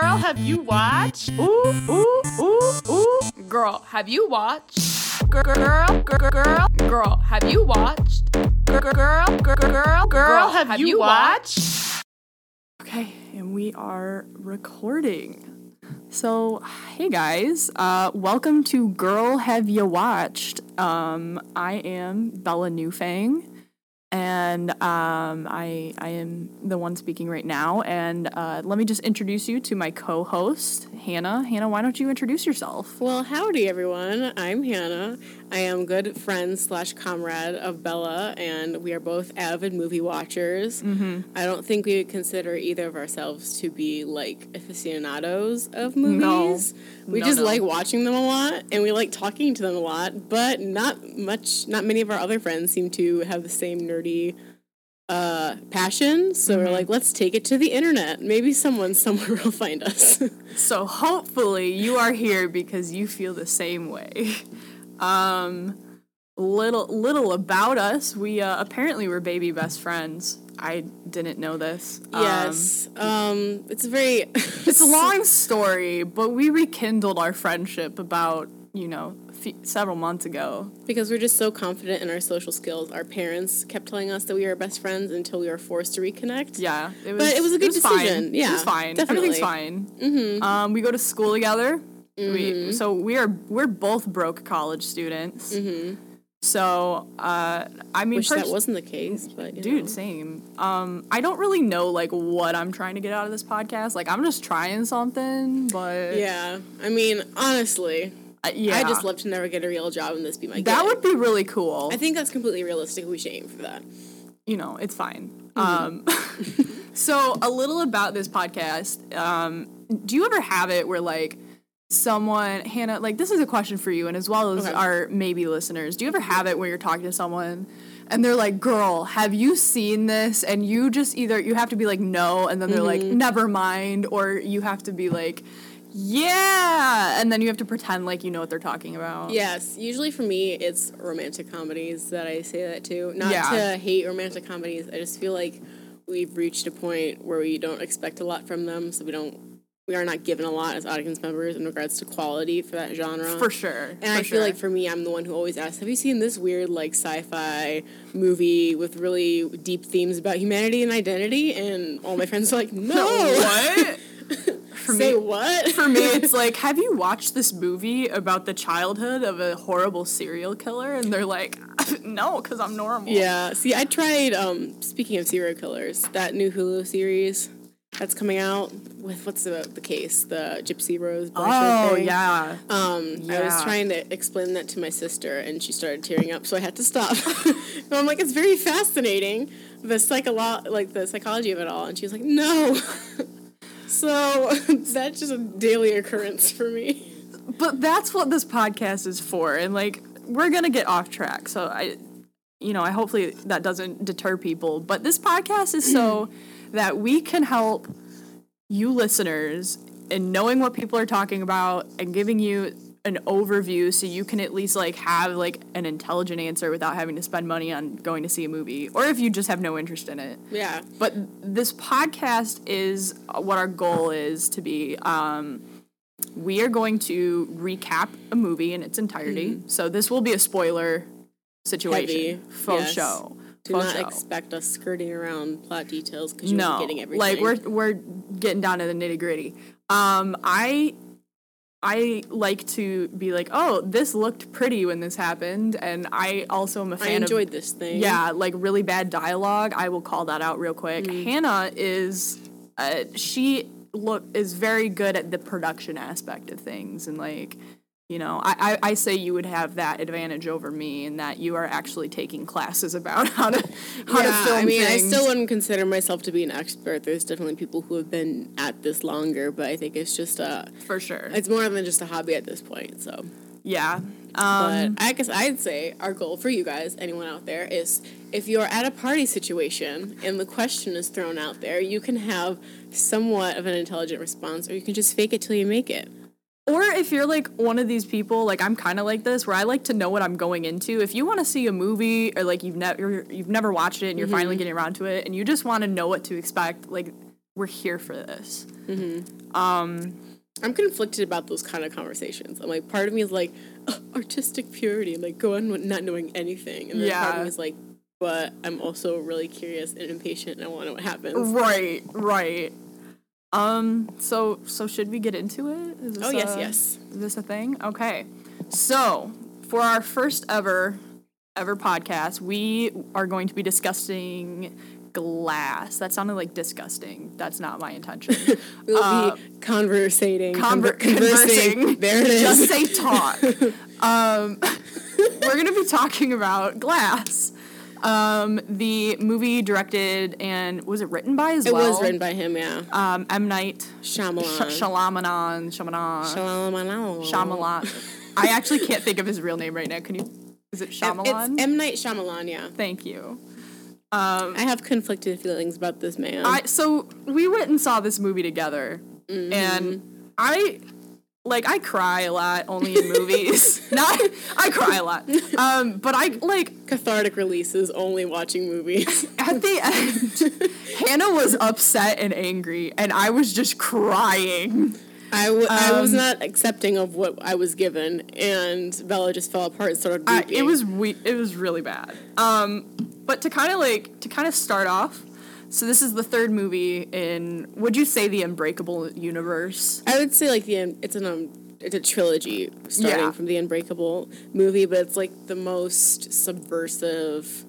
Girl, have you watched? Ooh, ooh, ooh, ooh. Girl, have you watched? Girl, girl, girl, girl, girl, have you watched? Girl, girl, girl, girl, girl, have you watched? Okay, and we are recording. So, hey guys, uh, welcome to Girl Have You Watched? Um, I am Bella Newfang, and um, I I am the one speaking right now. And uh, let me just introduce you to my co-host, Hannah. Hannah, why don't you introduce yourself? Well, howdy everyone. I'm Hannah. I am good friend slash comrade of Bella, and we are both avid movie watchers. Mm-hmm. I don't think we would consider either of ourselves to be like aficionados of movies. No. We No, just no. like watching them a lot, and we like talking to them a lot. But not much. Not many of our other friends seem to have the same nerdy uh, passion. So Mm-hmm. we're like, let's take it to the internet. Maybe someone somewhere will find us. So hopefully you are here because you feel the same way. Um, little little about us. We uh, apparently were baby best friends. I didn't know this. Um, yes. Um, it's a very. it's a long story, but we rekindled our friendship about you know fe- several months ago. Because we're just so confident in our social skills. Our parents kept telling us that we were best friends until we were forced to reconnect. Yeah, it was. But it was a good fine. decision. it Yeah, was fine. definitely. Everything's fine. Mm-hmm. Um, we go to school together. We, so we are we're both broke college students. Mm-hmm. So uh, I mean, Wish that wasn't the case, but you Dude, know. same. Um, I don't really know like what I'm trying to get out of this podcast. Like I'm just trying something, but Yeah, I mean, honestly, uh, yeah, I just love to never get a real job and this be my that would be really cool. I think that's completely realistic. We should aim for that. you know, it's fine. Mm-hmm. Um, so a little about this podcast. Um, do you ever have it where like someone, Hannah, like this is a question for you, and as well as Okay. our maybe listeners, do you ever have it where you're talking to someone? And they're like, "Girl, have you seen this?" And you just either you have to be like, "No," and then they're like, Mm-hmm. "Never mind," or you have to be like, "Yeah," and then you have to pretend like you know what they're talking about. Yes, usually for me, it's romantic comedies that I say that to. Not Yeah. to hate romantic comedies. I just feel like we've reached a point where we don't expect a lot from them, so we don't. We are not given a lot as audience members in regards to quality for that genre. for sure. And I for feel sure. like for me, I'm the one who always asks, "Have you seen this weird like sci-fi movie with really deep themes about humanity and identity?" And all my friends are like, "No, what? For Say me, what?" for me, it's like, have you watched this movie about the childhood of a horrible serial killer? And they're like, no, because I'm normal. Yeah. See, I tried. Um, speaking of serial killers, that new Hulu series that's coming out with what's the the case, the Gypsy Rose. Blanchard Oh thing. yeah. Um, I was trying to explain that to my sister, and she started tearing up, so I had to stop. I'm like, it's very fascinating, the psycholo- like the psychology of it all, and she was like, no. So that's just a daily occurrence for me. But that's what this podcast is for, and like we're gonna get off track. So I, you know, I hopefully that doesn't deter people. But this podcast is so that we can help you listeners in knowing what people are talking about and giving you an overview so you can at least like have like an intelligent answer without having to spend money on going to see a movie or if you just have no interest in it Yeah. but this podcast is what our goal is to be um, we are going to recap a movie in its entirety so this will be a spoiler situation Heavy, faux yes. show Do not show. expect us skirting around plot details because you're no getting everything. like we're we're getting down to the nitty gritty um i i like to be like oh this looked pretty when this happened and i also am a fan I enjoyed of this thing. yeah like really bad dialogue i will call that out real quick Mm-hmm. hannah is uh, she look is very good at the production aspect of things and like you know I, I i say you would have that advantage over me in that you are actually taking classes about how to how to Yeah, film I mean, things. I still wouldn't consider myself to be an expert. There's definitely people who have been at this longer, but I think it's just a, for sure it's more than just a hobby at this point. So, Yeah. Um, but I guess I'd say our goal for you guys, anyone out there, is if you're at a party situation and the question is thrown out there, you can have somewhat of an intelligent response, or you can just fake it till you make it. Or if you're like one of these people, like I'm kind of like this, where I like to know what I'm going into. If you want to see a movie or like you've never you've never watched it and you're finally mm-hmm. getting around to it, and you just want to know what to expect, like we're here for this. Mm-hmm. Um, I'm conflicted about those kind of conversations. I'm like, part of me is like, "Ugh, artistic purity, like go on not knowing anything, and then part of me is like, but I'm also really curious and impatient, and I want to know what happens. Right, right. Um, so so should we get into it? Is this Oh yes, a- yes. Is this a thing? Okay. So, for our first ever ever podcast, we are going to be discussing glass. That sounded like disgusting. That's not my intention. We'll Uh, be conversating, Conver- conver- conversing. conversing. There it is. Just say talk. um, we're going to be talking about Glass. Um, the movie directed and was it written by as it well? It was written by him, yeah. um, M Night Shyamalan. Sh- Shyamalan Shyamalan Shyamalan. Shyamalan. I actually can't think of his real name right now. Can you? Is it Shyamalan? It's M Night Shyamalan, yeah. Thank you. Um, I have conflicted feelings about this man. I so we went and saw this movie together, Mm-hmm. and I like I cry a lot only in movies. Not I cry a lot, um, but I like Cathartic releases only watching movies. at the end. Hannah was upset and angry, and I was just crying. I was Um, not accepting of what I was given, and Bella just fell apart and started I, it was we- it was really bad. Um, but to kind of like to kind of start off, so this is the third movie in would you say the Unbreakable universe? I would say like the it's an um, it's a trilogy starting Yeah. from the Unbreakable movie, but it's like the most subversive,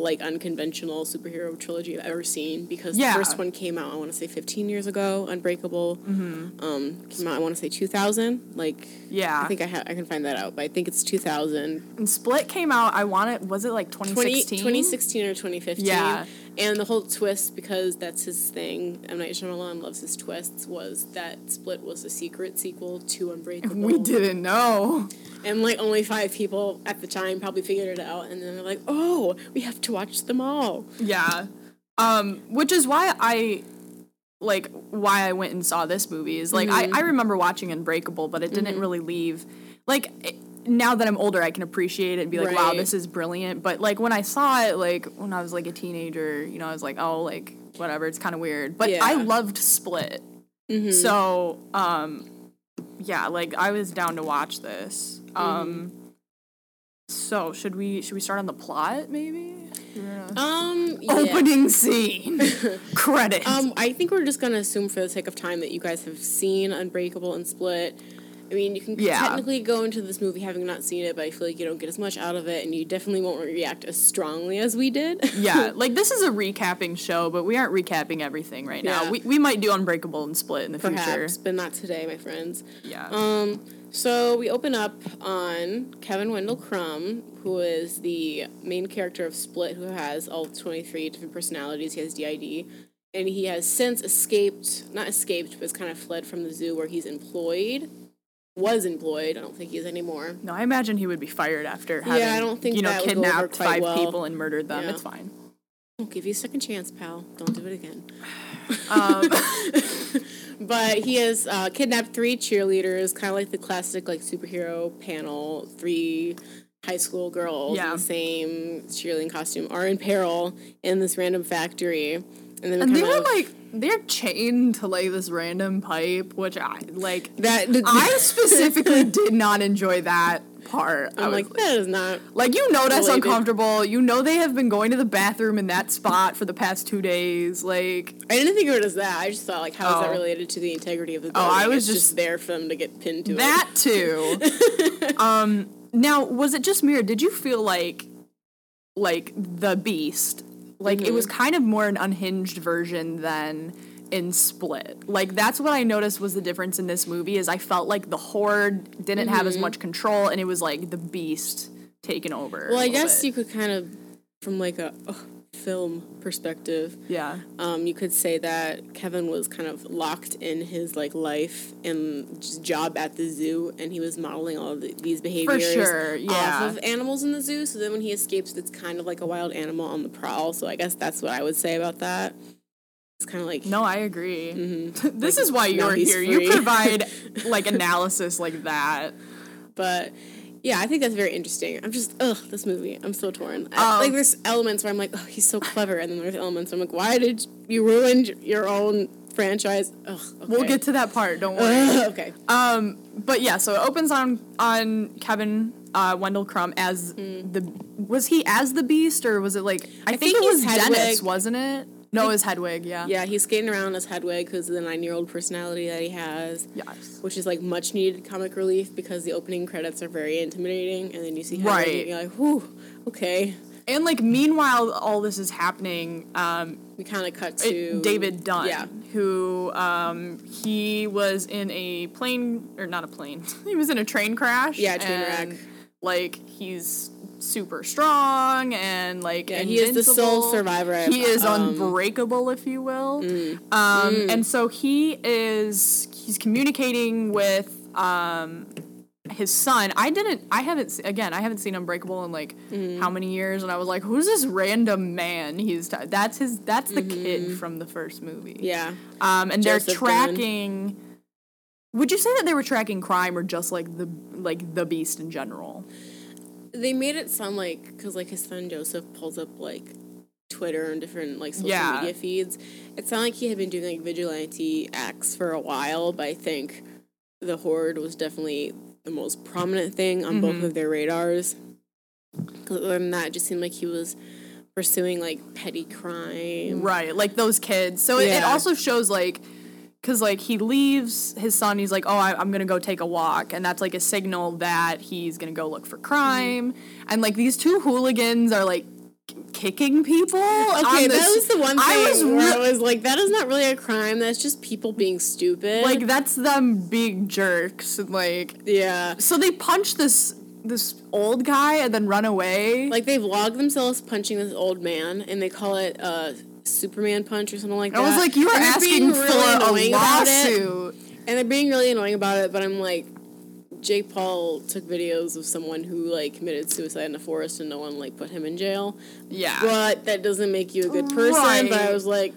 like unconventional superhero trilogy I've ever seen because Yeah. the first one came out I want to say 15 years ago. Unbreakable um, came out I want to say 2000. Like Mm-hmm. Yeah. I think I ha- I can find that out, but I think it's 2000. And Split came out. I want it. Was it like 20, 2016? 2016 or 2015. Yeah. And the whole twist, because that's his thing, M. Night Shyamalan loves his twists, was that Split was a secret sequel to Unbreakable. We didn't know. And like only five people at the time probably figured it out. And then they're like, oh, we have to watch them all. Yeah. Um, which is why I like why I went and saw this movie is like I, I remember watching Unbreakable, but it didn't really leave like it- now that I'm older I can appreciate it and be like, wow, this is brilliant. But like when I saw it like when I was like a teenager, you know, I was like, oh like whatever, it's kinda weird. But I loved Split. So um yeah, like I was down to watch this. Um so should we should we start on the plot maybe? Um, yeah. opening scene credits. Um, I think we're just gonna assume for the sake of time that you guys have seen Unbreakable and Split. I mean, you can Yeah. technically go into this movie having not seen it, but I feel like you don't get as much out of it, and you definitely won't react as strongly as we did. yeah, like this is a recapping show, but we aren't recapping everything right now. Yeah. We, we might do Unbreakable and Split in the Perhaps, future. but not today, my friends. Yeah. Um, so we open up on Kevin Wendell Crumb, who is the main character of Split, who has all 23 different personalities. He has DID. And he has since escaped, not escaped, but has kind of fled from the zoo where he's employed. Was employed. I don't think he is anymore. no, I imagine he would be fired after having I don't think you know that would go over kidnapped five well. people and murdered them. Yeah. It's fine. I'll give you a second chance, pal. Don't do it again. Um, But he has uh, kidnapped three cheerleaders, kind of like the classic like superhero panel. Three high school girls Yeah. in the same cheerleading costume are in peril in this random factory, and then and they were like they're chained to like this random pipe, which I like. that. I specifically did not enjoy that part. I I'm was like that is not. Like you know that's related. uncomfortable. You know they have been going to the bathroom in that spot for the past two days. Like I didn't think of it as that. I just thought like how is Oh. that related to the integrity of the building? I was It's just- there for them to get pinned to that too. um, now was it just me or did you feel like, like the Beast, like it was Mm-hmm. kind of more an unhinged version than in Split. Like that's what I noticed was the difference in this movie is I felt like the Horde didn't have as much control and it was like the Beast taking over. Well, I guess you could kind of, from like a, a film perspective, yeah. um, you could say that Kevin was kind of locked in his like life and job at the zoo, and he was modeling all the, these behaviors sure, yeah. off of animals in the zoo. So then when he escapes, it's kind of like a wild animal on the prowl. So I guess that's what I would say about that. It's kind of like No, I agree. this is why Mm-hmm. you're here. free. You provide like analysis like that. But yeah, I think that's very interesting. I'm just ugh, this movie. I'm so torn. I- Um, like there's elements where I'm like, oh, he's so clever, and then there's elements where I'm like, why did you ruin your own franchise. Ugh, okay. We'll get to that part. Don't worry. okay. Um, but yeah, so it opens on on Kevin uh, Wendell Crumb as the was he as the Beast or was it like I, think, think it was Hedwig. Dennis, wasn't it? No, it was Hedwig. Yeah. Yeah, he's skating around as Hedwig because of the nine-year-old personality that he has. Yes. Which is like much needed comic relief because the opening credits are very intimidating, and then you see Hedwig Right. and you're like, "Whew, okay." And like meanwhile, all this is happening. Um, We kind of cut it- to David Dunn, Yeah. who um, he was in a plane or not a plane. he was in a train crash. Yeah, train wreck. Like he's super strong and like Yeah, he is the sole survivor of, He is um, unbreakable, if you will. Um, and so he is he's communicating with um, his son. I didn't. I haven't. Again, I haven't seen Unbreakable in like Mm-hmm. how many years, and I was like, "Who's this random man?" He's t- that's his. That's the kid from the first movie. Mm-hmm. Yeah, Um, and they're Joseph tracking. Would you say that they were tracking crime or just like the like the beast in general? They made it sound like because like his son Joseph pulls up like Twitter and different like social Yeah. media feeds. It sounded like he had been doing like vigilante acts for a while, but I think the horde was definitely the most prominent thing on Mm-hmm. both of their radars. Other than that, it just seemed like he was pursuing like petty crime. Right, like those kids. So it, it also shows like, because like he leaves his son, he's like, oh, I, I'm gonna go take a walk, and that's like a signal that he's gonna go look for crime, and like these two hooligans are like kicking people. Okay, that was the one thing I was where re- I was like, that is not really a crime. That's just people being stupid. like that's them big jerks, and like yeah. so they punch this this old guy and then run away. Like they vlog themselves punching this old man, and they call it a Superman punch or something like that. I was like, you are asking really for a about it, lawsuit. and they're being really annoying about it. But I'm like, Jake Paul took videos of someone who like committed suicide in the forest, and no one like put him in jail. Yeah, But that doesn't make you a good person. But I was like,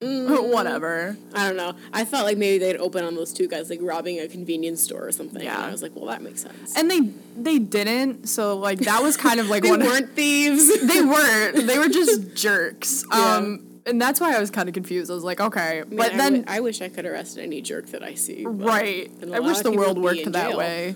whatever. I don't know. I thought like maybe they'd open on those two guys like robbing a convenience store or something. Yeah. And I was like, well, that makes sense. And they they didn't. So like that was kind of like they one. weren't thieves. They weren't. They were just jerks. Yeah. Um, and that's why I was kind of confused. I was like, okay, Man, but I then wi- I wish I could arrest any jerk that I see. right. I wish the world worked that jail. way.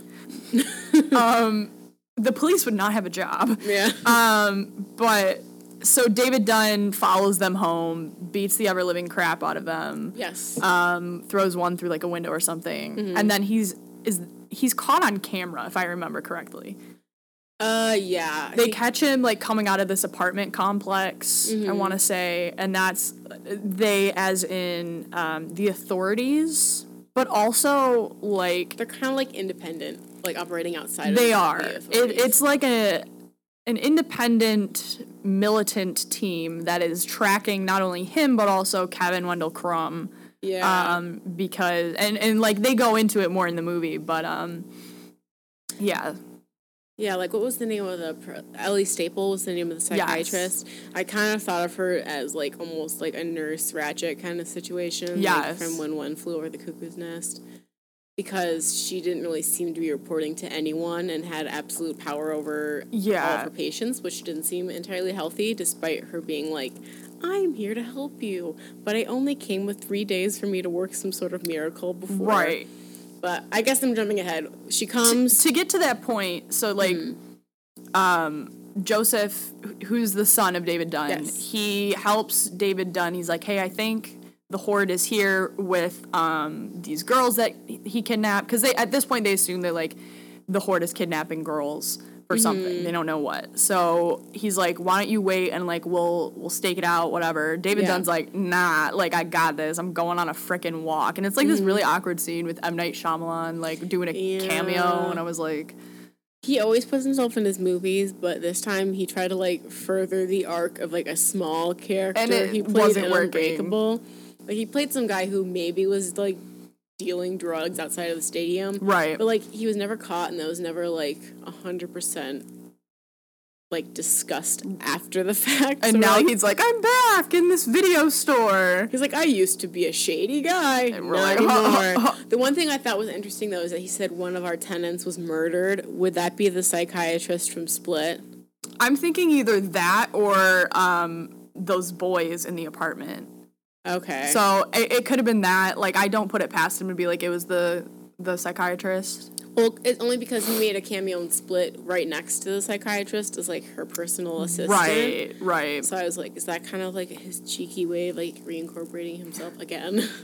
um, the police would not have a job. Yeah. Um, but so David Dunn follows them home, beats the ever living crap out of them. yes. um, throws one through like a window or something, Mm-hmm. and then he's is he's caught on camera if I remember correctly. Uh, yeah. They catch him like coming out of this apartment complex. Mm-hmm. I want to say, and that's they as in um, the authorities, but also like they're kind of like independent, like operating outside. they are. The It, it's like a an independent militant team that is tracking not only him but also Kevin Wendell Crumb. yeah. um because and and like they go into it more in the movie but um yeah yeah. Like, what was the name of the Ellie Staple? Was the name of the Yes. psychiatrist? I kind of thought of her as like almost like a nurse Ratched kind of situation. like, from when one flew over the cuckoo's nest. Because she didn't really seem to be reporting to anyone and had absolute power over all of her patients, which didn't seem entirely healthy, despite her being like, I'm here to help you, but I only came with three days for me to work some sort of miracle before. right But I guess I'm jumping ahead. She comes. to get to that point so like Mm-hmm. um joseph who's the son of david dunn Yes. he helps david dunn he's like hey i think the horde is here with um these girls that he kidnapped because they at this point they assume they're like the horde is kidnapping girls for Mm-hmm. something they don't know what so he's like why don't you wait and like we'll we'll stake it out whatever david Yeah. dunn's like nah like i got this i'm going on a freaking walk and it's like this really awkward scene with m night Shyamalan like doing a cameo Mm-hmm. And i was like He always puts himself in his movies, but this time he tried to like further the arc of like a small character. And it he played wasn't in working. Unbreakable. Like he played some guy who maybe was like dealing drugs outside of the stadium. Right. But like he was never caught and that was never like a hundred percent like discussed after the fact. And So, now like, he's like, I'm back in this video store. He's like, I used to be a shady guy. And we're Not like, anymore. the one thing I thought was interesting though is that he said one of our tenants was murdered. Would that be the psychiatrist from Split? I'm thinking either that or um, those boys in the apartment. Okay. So it, it could have been that. Like I don't put it past him to be like it was the the psychiatrist. well, it's only because he made a cameo and split right next to the psychiatrist as like her personal assistant. Right, right. So I was like, is that kind of like his cheeky way of like reincorporating himself again?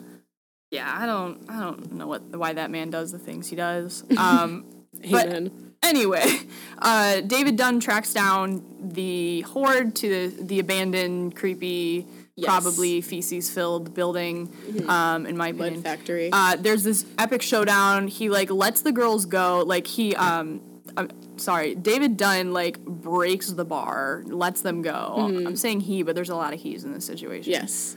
Yeah, I don't I don't know what why that man does the things he does. Um But- anyway, uh David Dunn tracks down the horde to the, the abandoned, creepy, Yes. probably feces filled building, um, in my Mud opinion. factory. Uh, there's this epic showdown. He like lets the girls go. Like he, um, I'm sorry, David Dunn like breaks the bar, lets them go. I'm saying he, but there's a lot of he's in this situation. yes.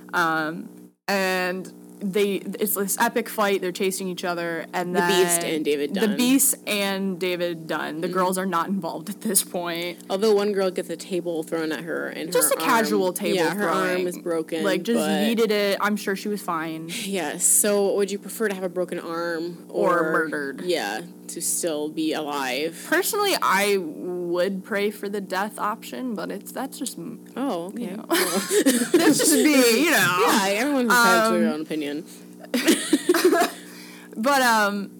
and they it's this epic fight. They're chasing each other, and The Beast and David The Beast and David Dunn. The mm-hmm. girls are not involved at this point. Although one girl gets a table thrown at her and Just her a casual table. Yeah, her arm throwing. is broken. Like just needed it. I'm sure she was fine. Yes. So would you prefer to have a broken arm Or murdered. Yeah, to still be alive. Personally, I would pray for the death option, but it's that's just Oh, okay. know. Well, that's just me, you know. yeah, everyone's entitled to Um, their own opinion. But um,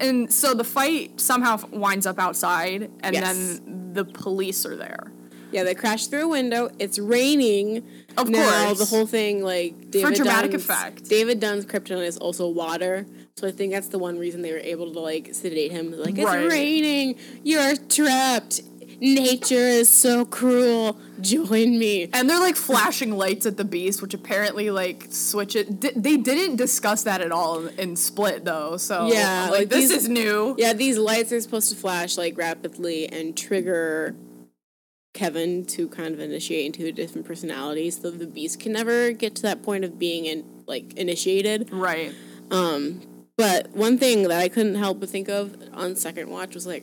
and so the fight somehow winds up outside, and Yes. then the police are there. Yeah, they crash through a window. It's raining. Of now, course. the whole thing like David dramatic Dunn's, effect. David Dunn's kryptonite is also water, so I think that's the one reason they were able to like sedate him. Like it's Right. raining, you're trapped. Nature is so cruel. Join me. And they're like flashing lights at the beast, which apparently like switch it. Di- they didn't discuss that at all in, in Split though. So Yeah, like, like, this these- is new. Yeah, these lights are supposed to flash like rapidly and trigger Kevin to kind of initiate into a different personality, so the beast can never get to that point of being in, like initiated. Right. Um, But one thing that I couldn't help but think of on second watch was like,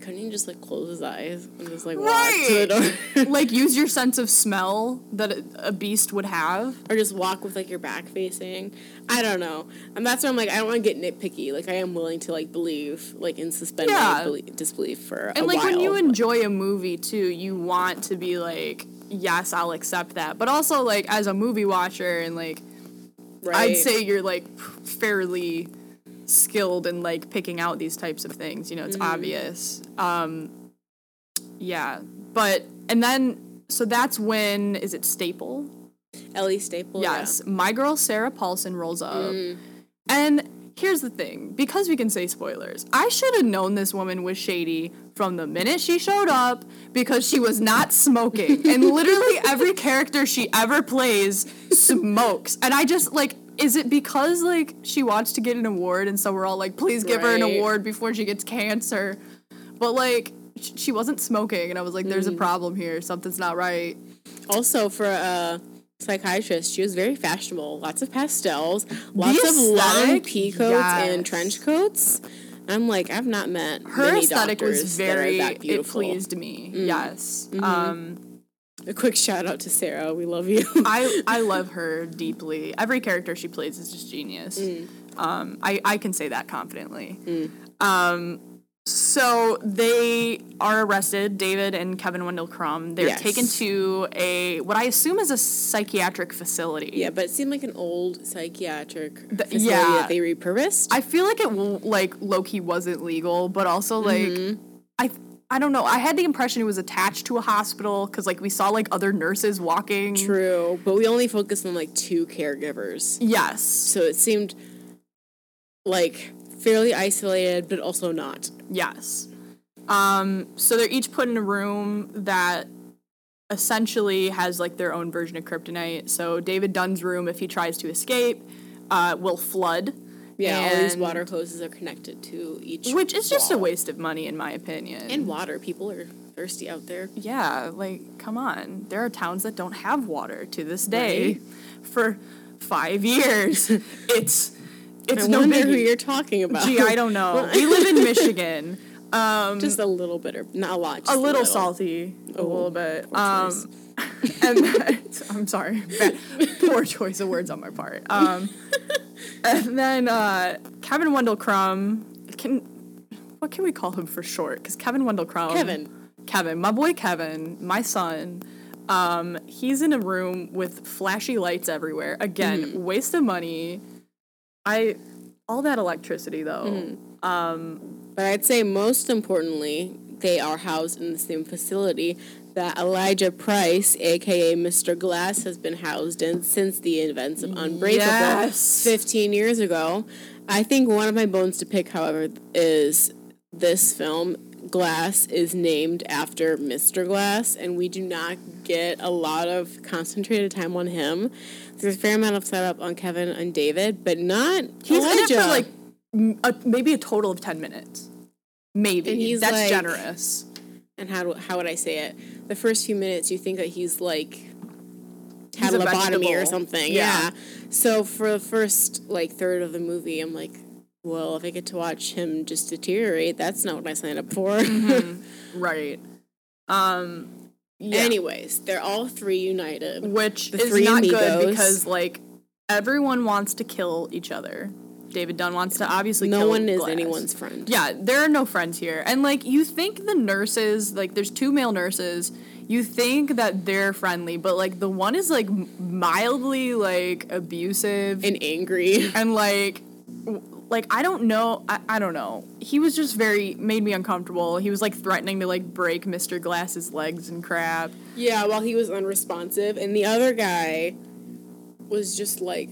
couldn't he just like close his eyes and just like walk to the door, like use your sense of smell that a, beast would have. or just walk with like your back facing? I don't know, and that's where I'm like, I don't want to get nitpicky. Like I am willing to like believe, like in suspend Yeah. disbelief for a And like when you but- enjoy a movie too, you want to be like, yes, I'll accept that. But also like as a movie watcher and like right? I'd say you're like fairly skilled in like picking out these types of things. You know, it's obvious. Um, yeah, but and then so that's when is it Staple? Ellie Staple. yeah. Yes, my girl Sarah Paulson rolls up, and here's the thing: because we can say spoilers, I should have known this woman was shady from the minute she showed up because she was not smoking, and literally every character she ever plays smokes, and I just like. Is it because like she wants to get an award and so we're all like, please give her an award before she gets cancer? But like, sh- she wasn't smoking, and I was like, there's a mm. problem here. Something's not right. Also, for a psychiatrist, she was very fashionable. Lots of pastels, lots The of long pea coats and trench coats. I'm like, I've not met her aesthetic was doctors that are very it pleased me mm. yes mm-hmm. um A quick shout out to Sarah. We love you. i i love her deeply every character she plays is just genius Mm. um i i can say that confidently um so they are arrested david and kevin wendell crumb they're Yes. taken to a what i assume is a psychiatric facility yeah, but it seemed like an old psychiatric facility yeah. that they repurposed. I feel like it like Loki wasn't legal, but also like Mm-hmm. I I don't know. I had the impression it was attached to a hospital because like we saw like other nurses walking. True, but we only focused on like two caregivers, Yes. so it seemed like fairly isolated, but also not. Yes. Um. So they're each put in a room that essentially has like their own version of kryptonite. So David Dunn's room, if he tries to escape, uh, will flood. Yeah, all these water hoses are connected to each, which is just a waste of money in my opinion. And water, people are thirsty out there. Yeah, like come on. There are towns that don't have water to this day Right. for five years. it's it's I no wonder who you're talking about. Gee, I don't know. we live in Michigan. just a little bit, or not a lot. Just A little salty, a Oh, little bit. Um, and that, I'm sorry, poor choice of words on my part. Um, and then uh, Kevin Wendell Crumb can what can we call him for short? Because Kevin Wendell Crumb, Kevin. Kevin, my boy Kevin, my son. Um, he's in a room with flashy lights everywhere. Again, waste of money. I all that electricity though. Um, But I'd say most importantly, they are housed in the same facility that Elijah Price, aka Mr. Glass, has been housed in since the events of Unbreakable Yes. 15 years ago. I think one of my bones to pick, however, is this film. Glass is named after Mr. Glass, and we do not get a lot of concentrated time on him. There's a fair amount of setup on Kevin and David, but not He's in it for like a, maybe a total of ten minutes. Maybe that's like- generous. and how do, how would I say it? The first few minutes, you think that he's like had He's a a lobotomy or something. Yeah. Yeah. So for the first like third of the movie, I'm like, well, if I get to watch him just deteriorate, that's not what I signed up for. Right. Um. Yeah. Anyways, they're all three united. which The is not good because like everyone wants to kill each other. David Dunn wants to obviously No one is Glass. anyone's friend. Yeah, there are no friends here. And like you think the nurses, like there's two male nurses, you think that they're friendly, but like the one is like mildly like abusive And angry. and like like I don't know, I, I don't know. He was just very made me uncomfortable. He was like threatening to like break Mr. Glass's legs and crap. Yeah, while he was unresponsive, and the other guy was just like,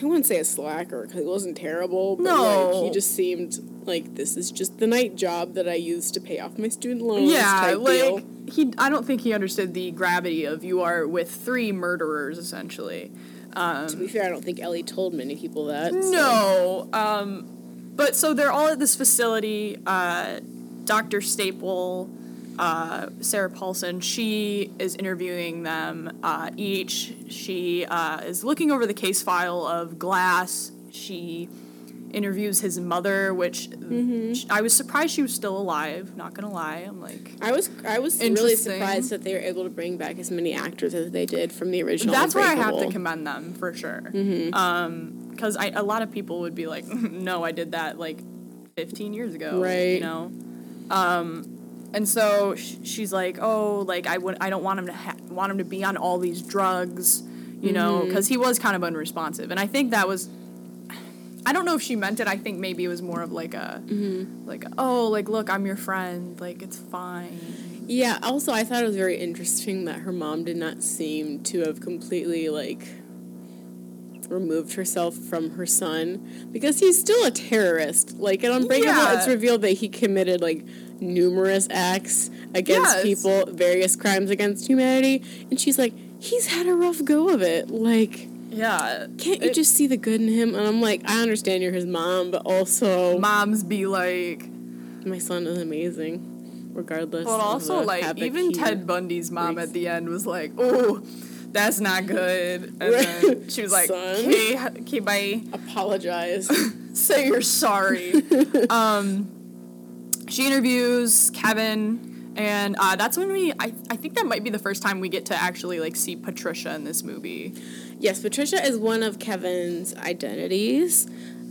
I wouldn't say a slacker because he wasn't terrible, but No. like he just seemed like this is just the night job that I use to pay off my student loans. Yeah, like deal. he. I don't think he understood the gravity of you are with three murderers essentially. To be fair, I don't think Ellie told many people that. so- No, um, but so they're all at this facility. Uh, Dr. Staple, uh, Sarah Paulson, she is interviewing them uh, each. She uh, is looking over the case file of Glass. She interviews his mother, which sh- I was surprised she was still alive. Not gonna lie, I'm like. I was I was really surprised that they were able to bring back as many actors as they did from the original. That's where I have to commend them for sure. Because a lot of people would be like, "No, I did that like 15 years ago." right? You know. Um, and so sh- she's like, "Oh, like I would, I don't want him to ha- want him to be on all these drugs." You know, Mm-hmm. because he was kind of unresponsive, and I think that was. I don't know if she meant it. I think maybe it was more of like a, Mm-hmm. like, oh, like look, I'm your friend. Like it's fine. Yeah. Also, I thought it was very interesting that her mom did not seem to have completely like removed herself from her son because he's still a terrorist. Like Yeah. it's revealed that he committed like numerous acts against Yes. people, various crimes against humanity, and she's like, he's had a rough go of it. Like. Yeah. Can't you It- just see the good in him? And I'm like, I understand you're his mom, but also moms be like, my son is amazing, regardless. But also, like, even Ted Bundy's mom wreaks. at the end was like, "Oh, that's not good," and then she was like, Son. "Okay, okay, bye. apologize. Say you're sorry." um, she interviews Kevin, and uh, that's when we. I, I think that might be the first time we get to actually like see Patricia in this movie. yes, Patricia is one of Kevin's identities.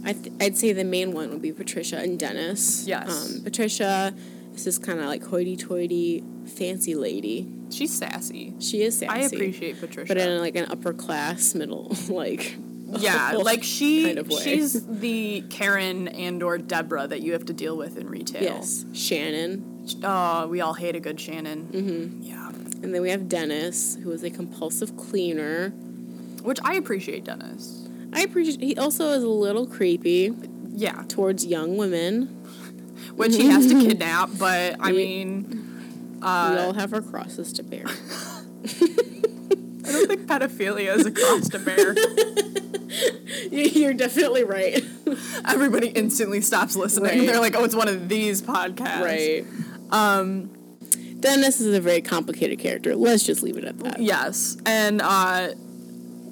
I th- I'd say the main one would be Patricia and Dennis. Yes. Um, Patricia is this kind of like hoity-toity, fancy lady. She's sassy. She is sassy. I appreciate Patricia. but in like an upper class, middle, like yeah, like she kind of she's the Karen and or Deborah that you have to deal with in retail. yes, Shannon, Oh, we all hate a good Shannon. Mm-hmm. Yeah. and then we have Dennis, who is a compulsive cleaner. Which I appreciate, Dennis. I appreciate. He also is a little creepy Yeah. towards young women. Which he has to kidnap, but I mean, we all have our crosses to bear. I don't think pedophilia is a cross to bear. You're definitely right. Everybody instantly stops listening. Right. They're like, oh, it's one of these podcasts. right. Um, Dennis is a very complicated character. Let's just leave it at that. Yes. And uh,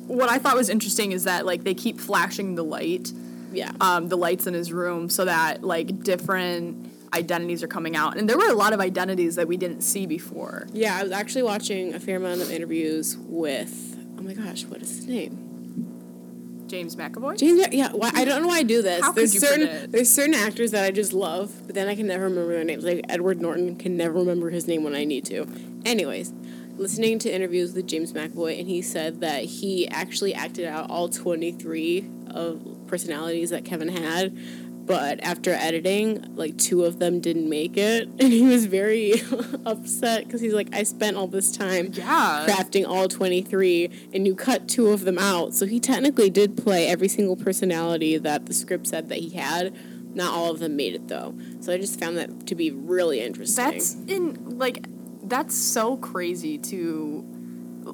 what I thought was interesting is that, like, they keep flashing the light. Yeah. um, the lights in his room so that like different identities are coming out and there were a lot of identities that we didn't see before yeah, I was actually watching a fair amount of interviews with. Oh my gosh, what is his name? james mcavoy James. Yeah, why, I don't know why I do this. How could there's you certain forget? there's certain actors that I just love, but then I can never remember their names. Like Edward Norton can never remember his name when I need to. Anyways, listening to interviews with James McAvoy, and he said that he actually acted out all 23 of personalities that Kevin had, but after editing, like two of them didn't make it, and he was very upset because he's like, I spent all this time Yeah. crafting all 23, and you cut two of them out. So he technically did play every single personality that the script said that he had. Not all of them made it though. So I just found that to be really interesting. That's in like that's so crazy to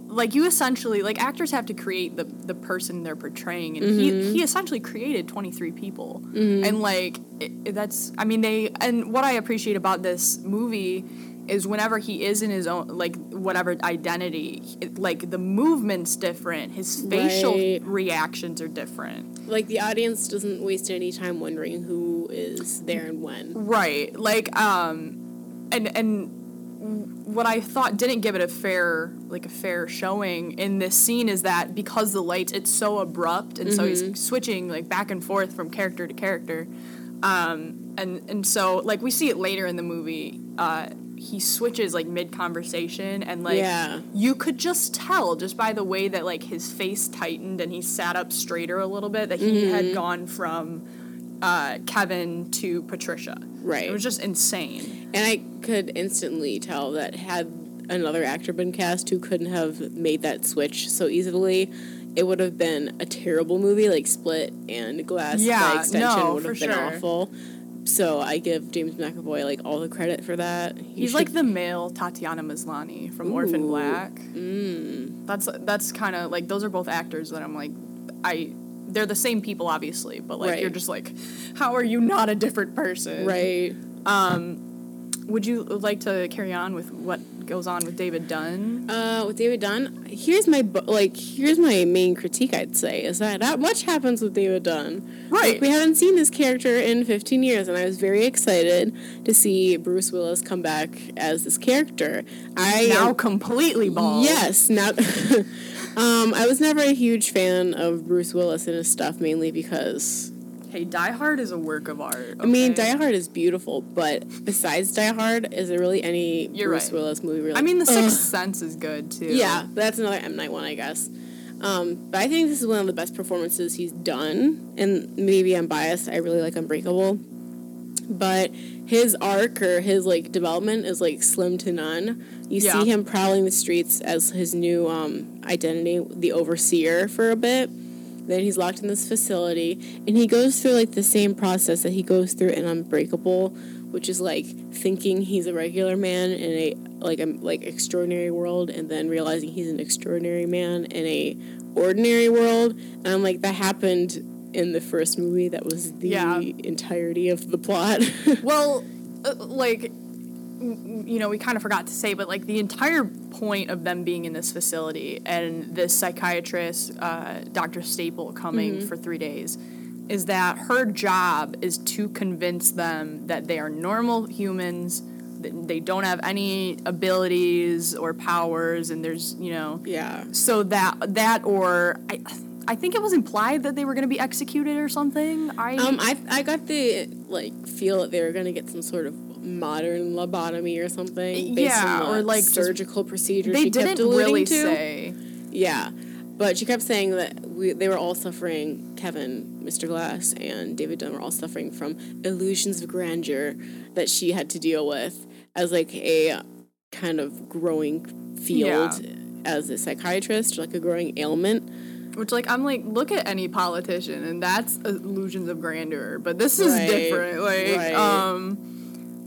like you essentially like actors have to create the the person they're portraying and he he essentially created 23 people and like it- that's I mean they and what I appreciate about this movie is whenever he is in his own like whatever identity it, like the movement's different his facial Right. reactions are different like the audience doesn't waste any time wondering who is there and when. Right. Like um and and what I thought didn't give it a fair like a fair showing in this scene is that because the lights it's so abrupt and so he's switching like back and forth from character to character. Um and and so like we see it later in the movie uh he switches like mid conversation and like Yeah. you could just tell just by the way that like his face tightened and he sat up straighter a little bit that he had gone from uh, Kevin to Patricia. Right. It was just insane. And I could instantly tell that had another actor been cast who couldn't have made that switch so easily, it would have been a terrible movie like Split and Glass Yeah, by extension no, would have been sure. awful. So I give James McAvoy like all the credit for that. He He's should- like the male Tatiana Maslany from Orphan Black. Mm. That's that's kind of like those are both actors that I'm like I they're the same people obviously, but like Right. you're just like how are you not a different person? right. Would you like to carry on with what goes on with David Dunn? Uh, with David Dunn, here's my like here's my main critique. I'd say is that not much happens with David Dunn. Right. Like, we haven't seen this character in 15 years, and I was very excited to see Bruce Willis come back as this character. I now completely bald. yes, not. um, I was never a huge fan of Bruce Willis and his stuff, mainly because Hey, Die Hard is a work of art. I mean. Die Hard is beautiful, but besides Die Hard, is there really any You're Bruce right. Willis movie? Really? I mean, The Sixth Sense is good too. Yeah, that's another M Night one, I guess. Um, but I think this is one of the best performances he's done, and maybe I'm biased. I really like Unbreakable, but his arc or his like development is like slim to none. You Yeah. see him prowling the streets as his new um, identity, the overseer, for a bit. Then he's locked in this facility, and he goes through like the same process that he goes through in Unbreakable, which is like thinking he's a regular man in a like a like extraordinary world, and then realizing he's an extraordinary man in a ordinary world. And I'm like, that happened in the first movie. That was the Yeah. entirety of the plot. Well, uh, like, you know, we kind of forgot to say, but like the entire point of them being in this facility and this psychiatrist, uh, Dr. Staple, coming Mm-hmm. for three days is that her job is to convince them that they are normal humans. that They don't have any abilities or powers, and there's, you know, yeah. so that that or I, I think it was implied that they were going to be executed or something. I Um, I I got the like feel that they were gonna get some sort of modern lobotomy or something. Based Yeah, or, like, surgical procedure. they she didn't really to. say. Yeah, but she kept saying that we, they were all suffering. Kevin, Mr. Glass, and David Dunn were all suffering from illusions of grandeur that she had to deal with as like a kind of growing field as a psychiatrist, like a growing ailment. Which, like, I'm like, look at any politician, and that's illusions of grandeur. But this is Right, different. Like, right. um,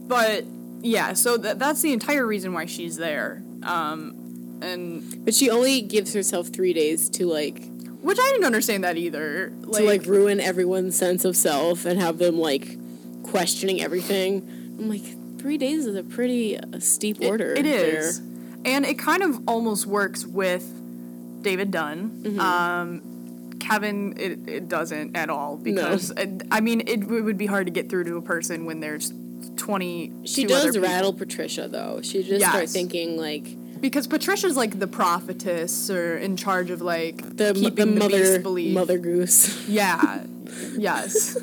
but yeah, so that that's the entire reason why she's there. Um, and But she only gives herself three days to like which I didn't understand that either. Like, to like ruin everyone's sense of self and have them like questioning everything. I'm like, three days is a pretty uh, steep It- order. it is, there. and it kind of almost works with David Dunn. Mm-hmm. Um, Kevin, it, it doesn't at all because it, I mean it, w- would be hard to get through to a person when there's twenty. She does rattle Patricia though. She just starts thinking like because Patricia's like the prophetess or in charge of like the, keeping the the, mother beast belief. mother goose. Yeah. yes.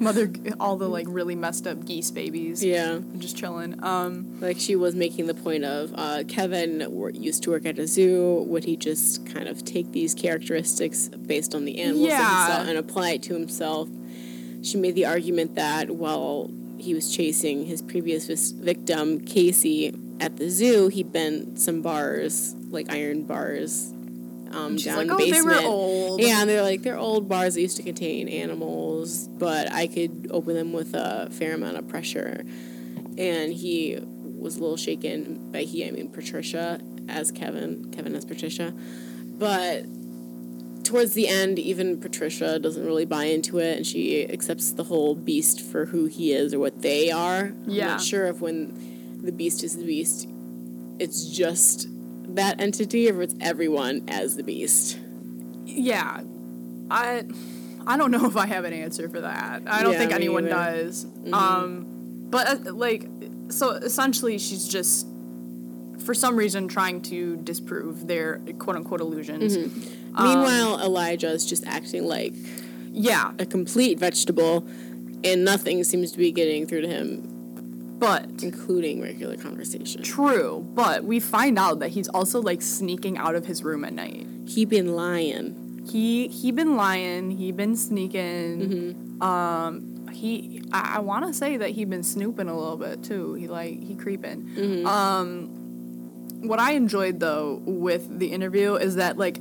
Mother, all the like really messed up geese babies. Yeah. Just chilling. Um, Like she was making the point of uh, Kevin used to work at a zoo. Would he just kind of take these characteristics based on the animals that he Yeah. saw and apply it to himself? She made the argument that while he was chasing his previous vis- victim, Casey, at the zoo, he bent some bars, like iron bars, um, down like, the oh, they basement. were old. Yeah, and they're like they're old bars that used to contain animals, but I could open them with a fair amount of pressure. And he was a little shaken. By he, I mean Patricia as Kevin, Kevin as Patricia. But towards the end, even Patricia doesn't really buy into it, and she accepts the whole beast for who he is or what they are. I'm Yeah. not sure if when the beast is the beast, it's just that entity or if it's everyone as the beast. Yeah, I I don't know if I have an answer for that. I don't Yeah, think anyone either. does. Um, but uh, like, so essentially, she's just for some reason trying to disprove their quote unquote illusions. Mm-hmm. Meanwhile, Elijah is just acting like Yeah, a complete vegetable, and nothing seems to be getting through to him, but including regular conversation. true. But we find out that he's also like sneaking out of his room at night. He been lying. He he been lying. He been sneaking. Mm-hmm. Um, he I, I want to say that he been snooping a little bit too. He like he creeping. Mm-hmm. Um, what I enjoyed though with the interview is that like.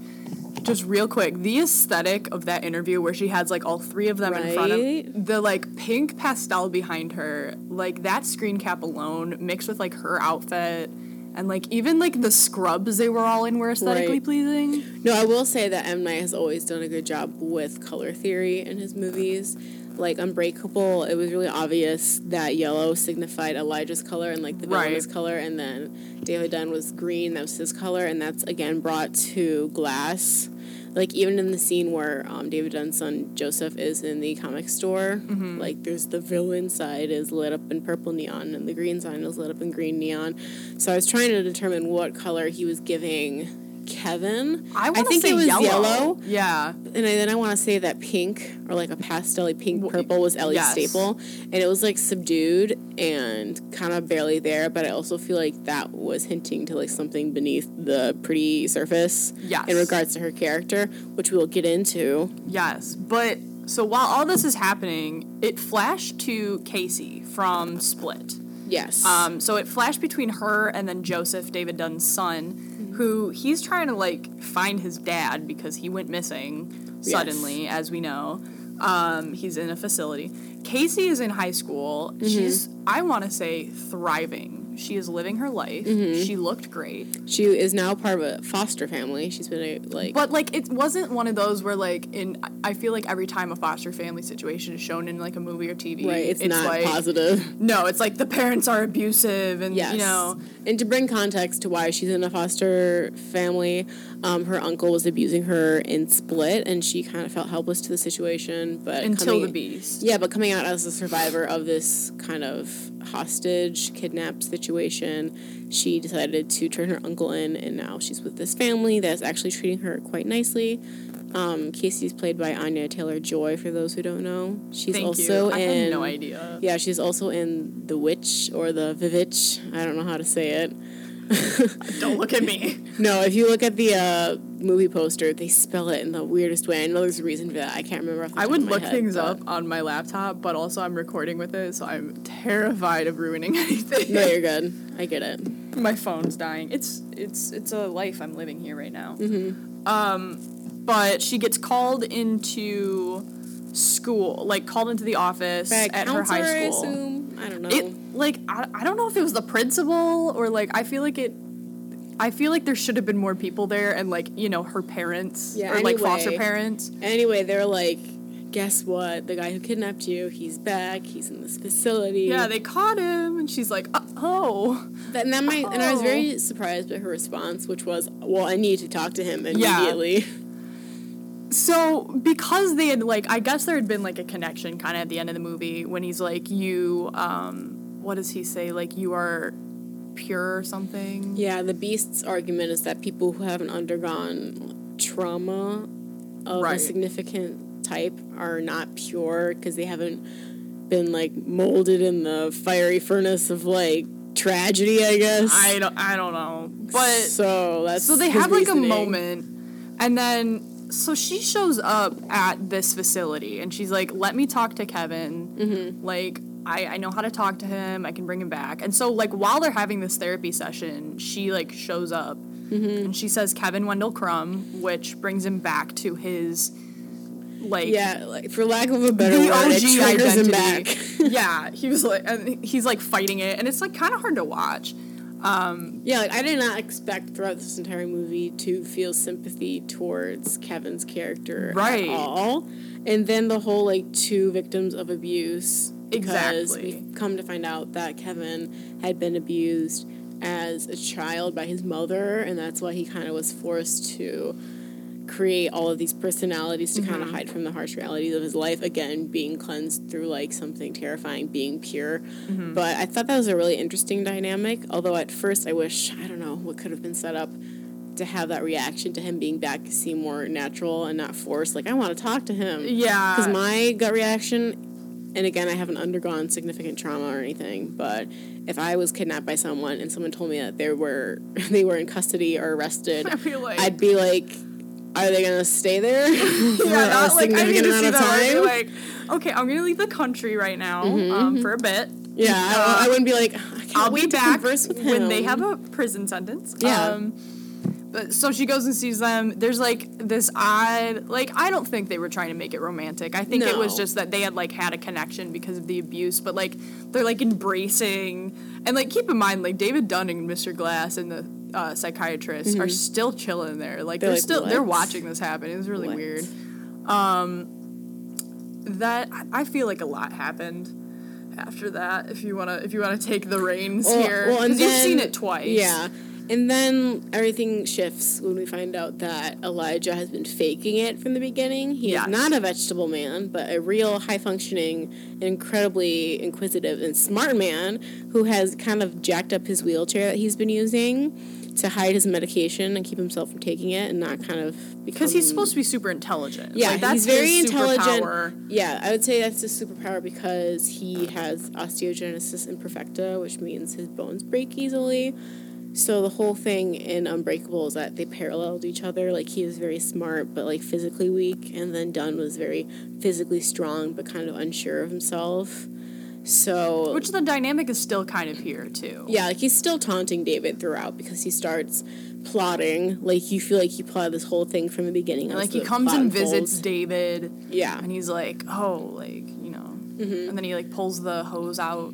Just real quick, the aesthetic of that interview where she has like all three of them in front Right? of the like pink pastel behind her, like that screen cap alone mixed with like her outfit and like even like the scrubs they were all in were aesthetically Right. pleasing. No, I will say that M Night has always done a good job with color theory in his movies. Like Unbreakable, it was really obvious that yellow signified Elijah's color and like the villainous Right. color, and then David Dunn was green, that was his color, and that's again brought to Glass. Like even in the scene where um, David Dunn's son Joseph is in the comic store, like there's the villain side is lit up in purple neon, and the green side is lit up in green neon. So I was trying to determine what color he was giving Kevin. I, wanna think say it was yellow. yellow. Yeah. And I, then I want to say that pink or like a pastel pink purple was Ellie's yes. staple, and it was like subdued and kind of barely there. But I also feel like that was hinting to like something beneath the pretty surface Yes. in regards to her character, which we'll get into. Yes. But so while all this is happening, it flashed to Casey from Split. Yes. Um, so it flashed between her and then Joseph, David Dunn's son, who he's trying to like find his dad because he went missing suddenly, as we know. Um, he's in a facility. Casey is in high school. Mm-hmm. She's, I want to say, thriving. She is living her life. Mm-hmm. She looked great. she is now part of a foster family. She's been a, like But like it wasn't one of those where like in I feel like every time a foster family situation is shown in like a movie or TV, right. It's, not like positive. no, it's like the parents are abusive and Yes. you know And to bring context to why she's in a foster family, um, her uncle was abusing her in Split, and she kind of felt helpless to the situation. But until coming- the beast. Yeah, but coming out as a survivor of this kind of hostage kidnapped situation, she decided to turn her uncle in, and now she's with this family that's actually treating her quite nicely. Um, Casey's played by Anya Taylor Joy. For those who don't know, she's Thank also you. I in. no idea. Yeah, she's also in The Witch or The Vivitch. I don't know how to say it. Don't look at me. No, if you look at the uh, movie poster, they spell it in the weirdest way. I know there's a reason for that. I can't remember. I would look head, things but- up on my laptop, but also I'm recording with it, so I'm terrified of ruining anything. No, you're good. I get it. my phone's dying. It's it's it's a life I'm living here right now. Um, but she gets called into school, like called into the office at her high I school. assume. I don't know. It like I, I don't know if it was the principal or like I feel like it. I feel like there should have been more people there and like you know her parents Yeah, or like foster anyway. parents. anyway, they're like, guess what? The guy who kidnapped you, he's back. He's in this facility. Yeah, they caught him, and she's like, "Uh, "Oh, and that might, and I was Oh. very surprised by her response, which was, "Well, I need to talk to him Yeah. immediately." So because they had like I guess there had been like a connection kind of at the end of the movie when he's like you um what does he say like you are pure or something. Yeah, the beast's argument is that people who haven't undergone trauma of a significant type are not pure because they haven't been like molded in the fiery furnace of like tragedy, I guess. I don't I don't know. But so that's so they have like a moment and then so she shows up at this facility and she's like, let me talk to Kevin. Mm-hmm. Like, I, I know how to talk to him. I can bring him back. And so, like, while they're having this therapy session, she, like, shows up Mm-hmm. and she says Kevin Wendell Crumb, which brings him back to his, like, Yeah, like for lack of a better the word, OG it triggers him back. yeah, he was like, and he's like fighting it, and it's like kind of hard to watch. Um, Yeah, like I did not expect throughout this entire movie to feel sympathy towards Kevin's character Right. at all. And then the whole like two victims of abuse. Because Exactly. we come to find out that Kevin had been abused as a child by his mother, and that's why he kind of was forced to create all of these personalities to kind of mm-hmm. hide from the harsh realities of his life. Again being cleansed through like something terrifying being pure. Mm-hmm. But i thought that was a really interesting dynamic although at first i wish i don't know what could have been set up to have that reaction to him being back seem more natural and not forced. Like i want to talk to him. Yeah. because my gut reaction and again i haven't undergone significant trauma or anything but if i was kidnapped by someone and someone told me that they were they were in custody or arrested I'd be like- i'd be like are they gonna stay there for yeah, a not like I need to amount see of that. I'd be time? like, okay, I'm gonna leave the country right now um, for a bit. yeah, I, I wouldn't be like. I can't I'll wait be back when they have a prison sentence. Yeah. Um, but so she goes and sees them. There's like this odd, like I don't think they were trying to make it romantic. I think it was just that they had like had a connection because of the abuse. But like they're like embracing and like keep in mind like David Dunning and Mr. Glass and the uh, psychiatrist are still chilling there. Like they're, Mm-hmm. They're like, still they're watching this happen. It was really What? weird. Um, that I- feel like a lot happened after that. If you wanna if you wanna take the reins Well- here, well, and you've seen it twice. Yeah. And then everything shifts when we find out that Elijah has been faking it from the beginning. He Yes. is not a vegetable man, but a real high functioning, incredibly inquisitive and smart man who has kind of jacked up his wheelchair that he's been using to hide his medication and keep himself from taking it and not kind of because he's supposed to be super intelligent. Yeah, like, that's he's very intelligent. superpower. Yeah, I would say that's his superpower because he has osteogenesis imperfecta, which means his bones break easily. So the whole thing in Unbreakable is that they paralleled each other. Like he was very smart but like physically weak, and then Dunn was very physically strong but kind of unsure of himself. So Which the dynamic is still kind of here too. yeah, like he's still taunting David throughout because he starts plotting. Like you feel like he plotted this whole thing from the beginning. Like he comes and visits. David, Yeah, and he's like, "Oh, like you know," mm-hmm. and then he like pulls the hose out.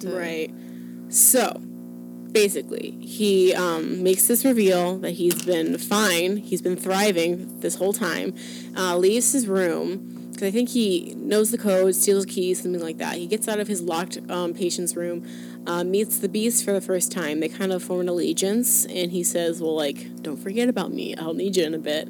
To, Right. So, basically, he um, makes this reveal that he's been fine, he's been thriving this whole time, uh, leaves his room. Because I think he knows the code, steals keys, something like that. He gets out of his locked um, patient's room, uh, meets the beast for the first time. They kind of form an allegiance, and he says, Well, like, don't forget about me. I'll need you in a bit.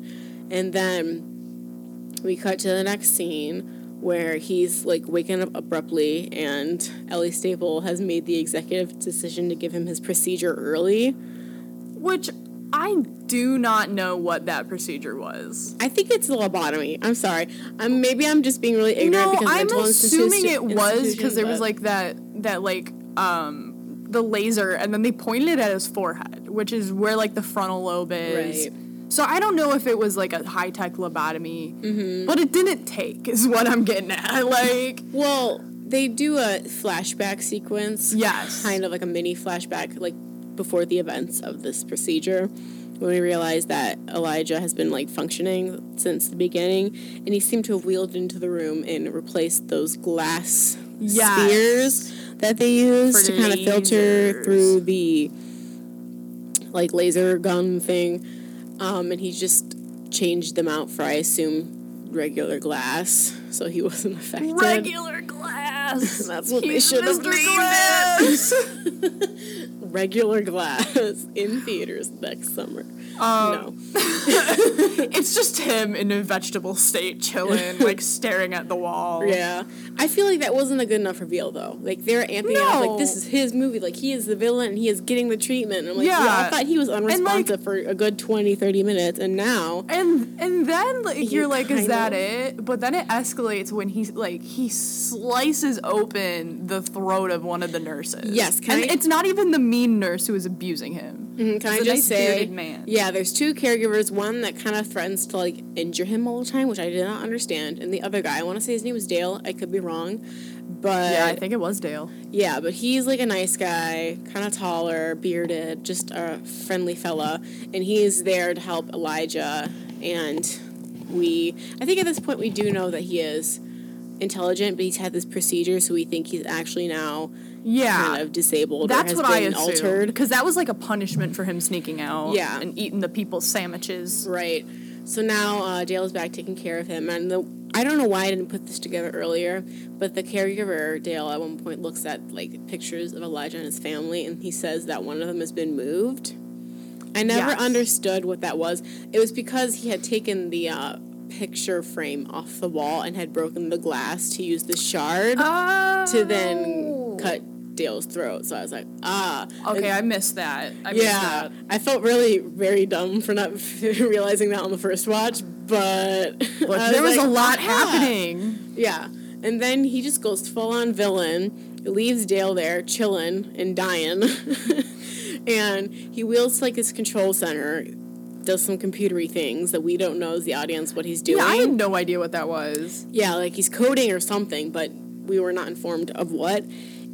And then we cut to the next scene where he's like waking up abruptly and Ellie Staple has made the executive decision to give him his procedure early. Which I do not know what that procedure was. I think it's a lobotomy. I'm sorry. I'm maybe I'm just being really ignorant No, because I'm assuming it was because there was like that that like um the laser and then they pointed it at his forehead, which is where like the frontal lobe is. Right. So I don't know if it was like a high tech lobotomy, Mm-hmm. but it didn't take is what I'm getting at. Like well, they do a flashback sequence. Yes. Kind of like a mini flashback like before the events of this procedure. When we realize that Elijah has been like functioning since the beginning, and he seemed to have wheeled into the room and replaced those glass Yes. spheres that they use For to kind of filter through the like laser gun thing. Um, and he just changed them out for I assume regular glass, so he wasn't affected. regular glass. That's what they should have named Glass. Regular glass in theaters next summer. No. It's just him in a vegetable state, chilling, like staring at the wall. Yeah, I feel like that wasn't a good enough reveal though. Like they're amping it up, like this is his movie, like he is the villain, and he is getting the treatment. And I'm like, yeah, I thought he was like- unresponsive for a good 20, 30 minutes, and now And and then like, You you're like, is that of- it? But then it escalates when he's like he slices open the throat of one of the nurses. Yes, can and I- it's not even the mean nurse who is abusing him. Mhm, can I It's a just say, man. yeah, there's two caregivers. One that kind of threatens to like injure him all the time, which I did not understand, and the other guy, I want to say his name was Dale. I could be wrong, but Yeah, I think it was Dale. Yeah, but he's like a nice guy, kind of taller, bearded, just a friendly fella, and he's there to help Elijah. And we, I think at this point, we do know that he is intelligent, but he's had this procedure, so we think he's actually now Yeah. kind of disabled. That's what I been assumed. altered. Because that was like a punishment for him sneaking out Yeah. and eating the people's sandwiches. Right. So now uh, Dale is back taking care of him, and the I don't know why I didn't put this together earlier, but the caregiver Dale at one point looks at like pictures of Elijah and his family, and he says that one of them has been moved. I never Yes. understood what that was. It was because he had taken the uh, picture frame off the wall and had broken the glass to use the shard to then cut Dale's throat. So I was like, ah. Okay, I missed that. I missed Yeah, that. I felt really very dumb for not realizing that on the first watch, but Look, I there was like, a lot "Ah." happening. Yeah, and then he just goes full on villain, leaves Dale there chilling and dying, and he wheels to like his control center, does some computery things that we don't know as the audience what he's doing. Yeah, I had no idea what that was. Yeah, like he's coding or something, but we were not informed of what.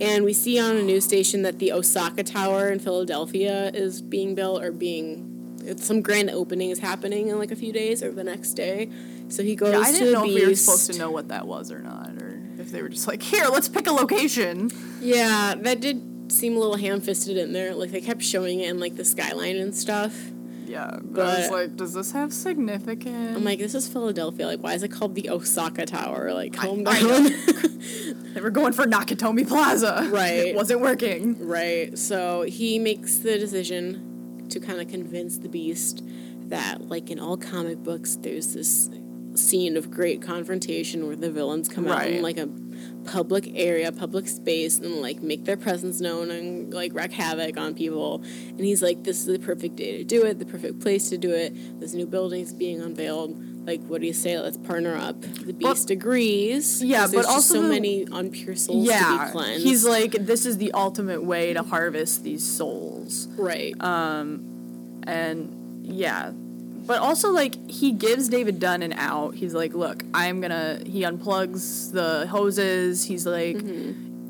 And we see on a news station that the Osaka Tower in Philadelphia is being built or being it's some grand opening is happening in like a few days or the next day. So he goes Yeah, I didn't the know if we were supposed to know what that was or not, or if they were just like, here, let's pick a location. Yeah, that did seem a little ham-fisted in there. Like they kept showing it in like the skyline and stuff. Yeah, but I was like, does this have significance? I'm like, this is Philadelphia. Like, why is it called the Osaka Tower? Like, calm I down. they were going for Nakatomi Plaza. Right. It wasn't working. Right. So he makes the decision to kind of convince the beast that, like in all comic books, there's this scene of great confrontation where the villains come out in like a public area, public space, and like make their presence known and like wreak havoc on people. And he's like, "This is the perfect day to do it. The perfect place to do it. This new building's being unveiled." Like, what do you say? Let's partner up. The beast agrees. Yeah, but there's also so the- many unpure souls to be Yeah, cleansed. he's like, this is the ultimate way to harvest these souls. right. Um, and yeah but also like he gives david dunn an out. He's like look i'm gonna he unplugs the hoses. He's like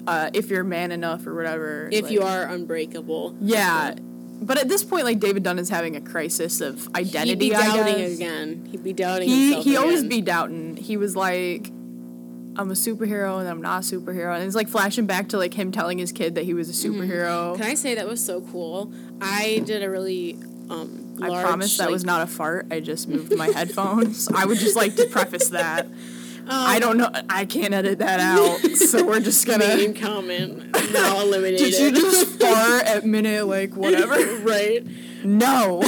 uh, if you're man enough or whatever if like- you are unbreakable. yeah. But at this point like david dunn is having a crisis of He'd identity be I doubting again. He'd be doubting he he always be doubting. He was like i'm a superhero and i'm not a superhero. And it's like flashing back to like him telling his kid that he was a superhero. Can I say that was so cool? I did a really um. I large, promise that like- was not a fart. I just moved my headphones. I would just like to preface that. Um, I don't know. I can't edit that out. So we're just gonna. main comment now eliminated. Did you just fart at minute like whatever? right? No.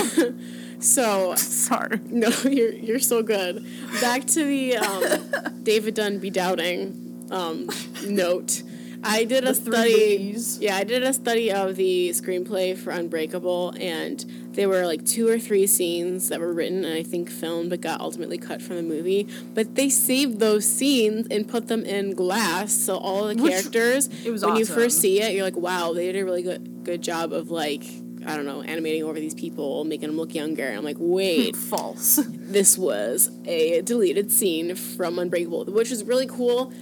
So Sorry. no, you're you're so good. Back to the um, David Dunn be doubting um, note. I did a study. Yeah, I did a study of the screenplay for Unbreakable, and there were like two or three scenes that were written and I think filmed, but got ultimately cut from the movie. But they saved those scenes and put them in glass, so all the Which- characters, it was when you first see it, you're like, wow, they did a really good good job of like. I don't know, animating over these people, making them look younger. And I'm like, wait, False. this was a deleted scene from Unbreakable, which was really cool.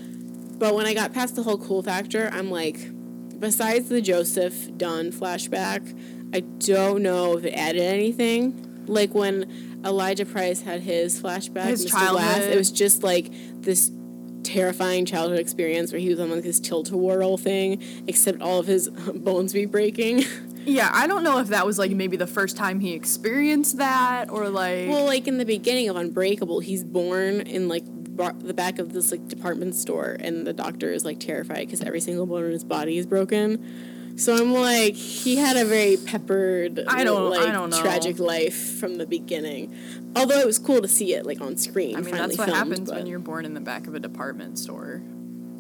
But when I got past the whole cool factor, I'm like, besides the Joseph Dunn flashback, I don't know if it added anything. Like when Elijah Price had his flashback, His Mr. Glass, childhood. it was just like this terrifying childhood experience where he was on like this tilt-a-whirl thing, except all of his bones be breaking. Yeah, I don't know if that was like maybe the first time he experienced that or like. Well, like in the beginning of Unbreakable, he's born in like bar- the back of this like department store, and the doctor is like terrified because every single bone in his body is broken. So I'm like, he had a very peppered, I don't- like, I don't know. tragic life from the beginning. Although it was cool to see it like on screen. I mean, that's what filmed, happens when you're born in the back of a department store.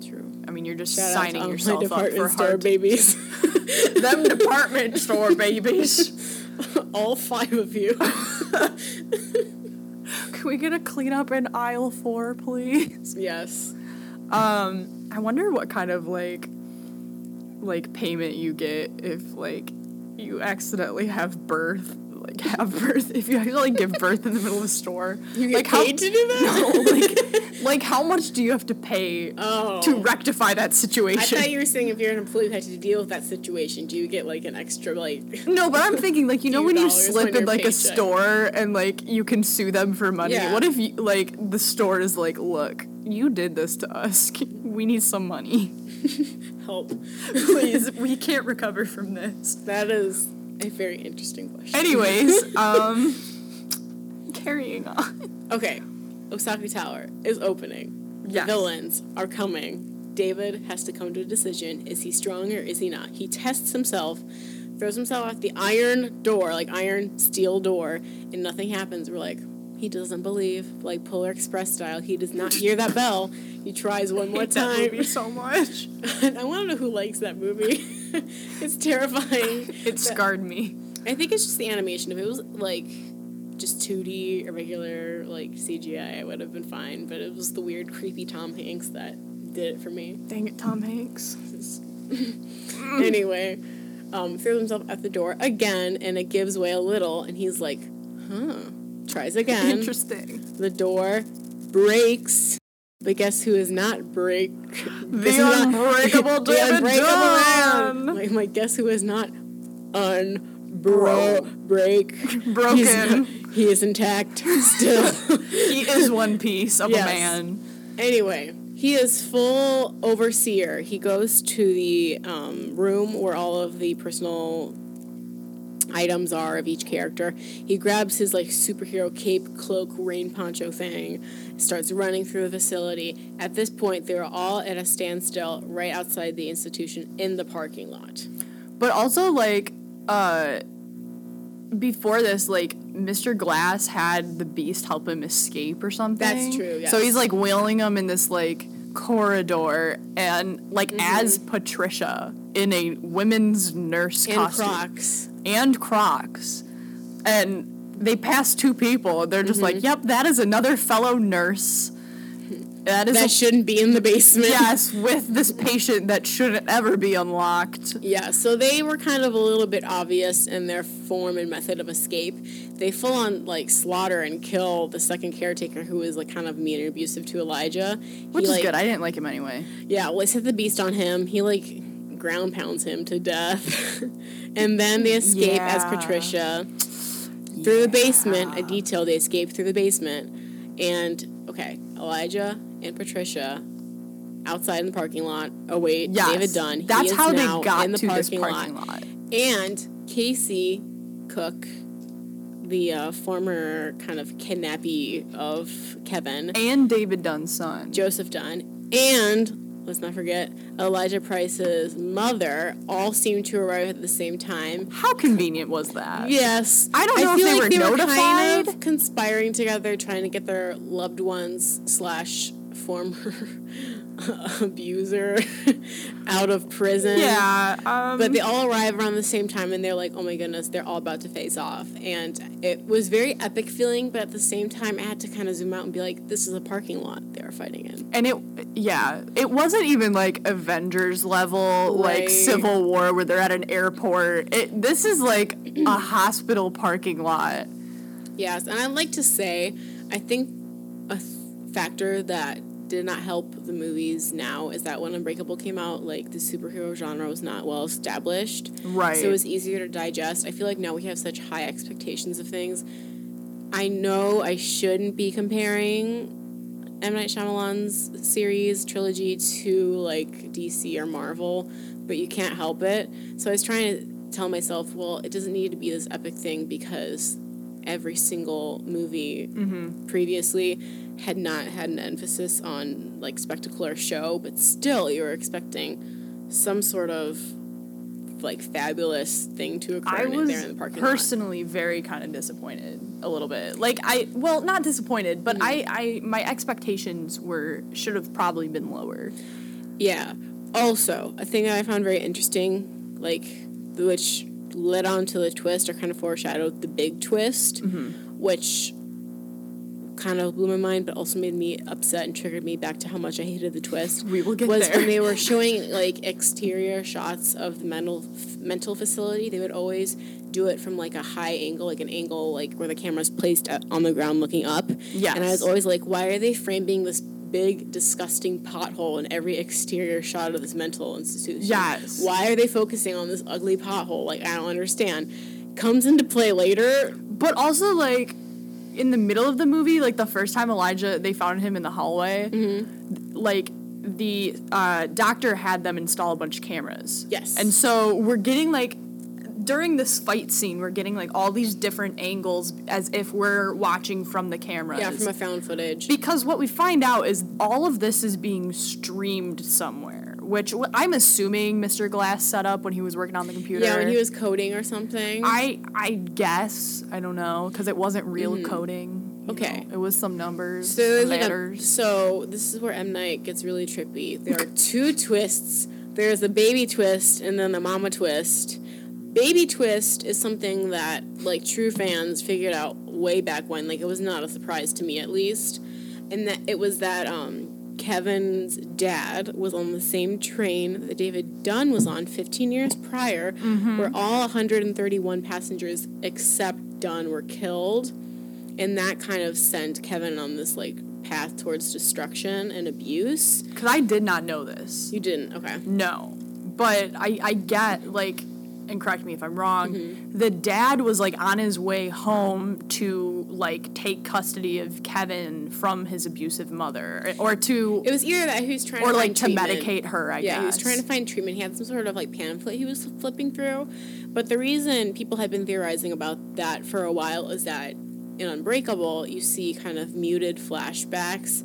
true. I mean, you're just Shout signing yourself up department for store hard babies. them department store babies. all five of you. Can we get a clean up in aisle four, please? yes. Um, I wonder what kind of like like payment you get if like you accidentally have birth, like have birth if you actually like give birth in the middle of a store. You get like how- paid to do that? No, like like how much do you have to pay Oh. to rectify that situation? I thought you were saying if you're an employee who had to deal with that situation, do you get like an extra like? No, but I'm thinking like you know when you slip in like a store and like you can sue them for money. Yeah. What if you like the store is like, look, you did this to us. We need some money. help? Please, we can't recover from this. That is a very interesting question. Anyways, um carrying on. Okay, Osaka Tower is opening. Yes. The villains are coming. David has to come to a decision. Is he strong or is he not? He tests himself, throws himself out the iron door, like iron steel door, and nothing happens. We're like, he doesn't believe, like Polar Express style. He does not hear that bell. He tries one more time. so much. I want to know who likes that movie. it's terrifying. It scarred me. I think it's just the animation. If it was like just 2D or regular like CGI, I would have been fine. But it was the weird, creepy Tom Hanks that did it for me. Dang it, Tom Hanks. anyway, um, throws himself at the door again, and it gives way a little, and he's like, "Huh." Tries again. Interesting. The door breaks. But guess who is not break? The unbreakable the David unbreakable Dunn. man. Like, like, guess who is not unbro break? Broken. He's- he is intact still. He is one piece of Yes. a man. anyway, he is full overseer. He goes to the um, room where all of the personal items are of each character. He grabs his like superhero cape, cloak, rain poncho thing, starts running through the facility. At this point, they're all at a standstill right outside the institution in the parking lot. But also like uh before this, like Mr. Glass had the beast help him escape or something. That's true, So he's like wheeling him in this like corridor and like Mm-hmm. as Patricia in a women's nurse In costume. Crocs. And Crocs. And they pass two people. They're just Mm-hmm. like, "Yep, that is another fellow nurse. That is That a- shouldn't be in the basement. yes, with this patient that shouldn't ever be unlocked." Yeah, so they were kind of a little bit obvious in their form and method of escape. They full on like slaughter and kill the second caretaker who is like kind of mean and abusive to Elijah. Which he, is like, good. I didn't like him anyway. Yeah, well, they set the beast on him. He like ground pounds him to death. and then they escape as Yeah. Patricia through the basement. A detail they escape through the basement. And okay, Elijah and Patricia outside in the parking lot await Yes, David Dunn. That's how they got in the to parking parking lot. lot. And Casey Cooke, the uh, former kind of kidnappee of Kevin, And David Dunn's son. Joseph Dunn, and let's not forget Elijah Price's mother, all seem to arrive at the same time. How convenient was that? Yes, I don't know if feel they like were they kind notified. of conspiring together, trying to get their loved ones slash former abuser out of prison. Yeah. Um, But they all arrive around the same time and they're like, oh my goodness, they're all about to face off. And it was very epic feeling, but at the same time, I had to kind of zoom out and be like, this is a parking lot they are fighting in. and it, yeah, it wasn't even like Avengers level, like Civil War where they're at an airport. It, this is like a hospital parking lot. Yes, and I'd like to say, I think a th- factor that did not help the movies now is that when Unbreakable came out, like the superhero genre was not well established. Right. So it was easier to digest. I feel like now we have such high expectations of things. I know I shouldn't be comparing M. Night Shyamalan's series trilogy to like DC or Marvel, but you can't help it. So I was trying to tell myself, well, it doesn't need to be this epic thing because every single movie mm-hmm. previously had not had an emphasis on like spectacular show, but still you were expecting some sort of like fabulous thing to occur I in was there in the parking lot. personally very kind of disappointed a little bit. Like I, well, not disappointed, but mm-hmm. I, I, my expectations were should have probably been lower. Yeah. Also, a thing that I found very interesting, like which led on to the twist or kind of foreshadowed the big twist, mm-hmm. which kind of blew my mind, but also made me upset and triggered me back to how much I hated the twist. We will get was there. when they were showing like exterior shots of the mental mental facility. They would always do it from like a high angle, like an angle like where the camera's placed at, on the ground looking up. Yeah, And I was always like, why are they framing this big disgusting pothole in every exterior shot of this mental institution? Yes. Why are they focusing on this ugly pothole? Like I don't understand. Comes into play later. But also like in the middle of the movie, like the first time Elijah they found him in the hallway, Mm-hmm. like the uh, doctor had them install a bunch of cameras. Yes. And so we're getting like during this fight scene, we're getting like all these different angles as if we're watching from the camera. Yeah, from a found footage. because what we find out is all of this is being streamed somewhere, which I'm assuming Mr. Glass set up when he was working on the computer. yeah, when he was coding or something. I I guess I don't know because it wasn't real coding. Mm-hmm. Okay. know. it was some numbers, So like a, letters. so this is where M Night gets really trippy. There are two twists. There's the baby twist and then the mama twist. Baby twist is something that like true fans figured out way back when. Like it was not a surprise to me at least, and that it was that um, Kevin's dad was on the same train that David Dunn was on 15 years prior, where all 131 passengers except Dunn were killed and that kind of sent Kevin on this like path towards destruction and abuse. Because I did not know this. You didn't, okay? No, but I I get like, and correct me if I'm wrong. Mm-hmm. The dad was like on his way home to like take custody of Kevin from his abusive mother, or to It was either that he was trying or to like to treatment. medicate her. I yeah, guess he was trying to find treatment. He had some sort of like pamphlet he was flipping through. But the reason people had been theorizing about that for a while is that in Unbreakable, you see kind of muted flashbacks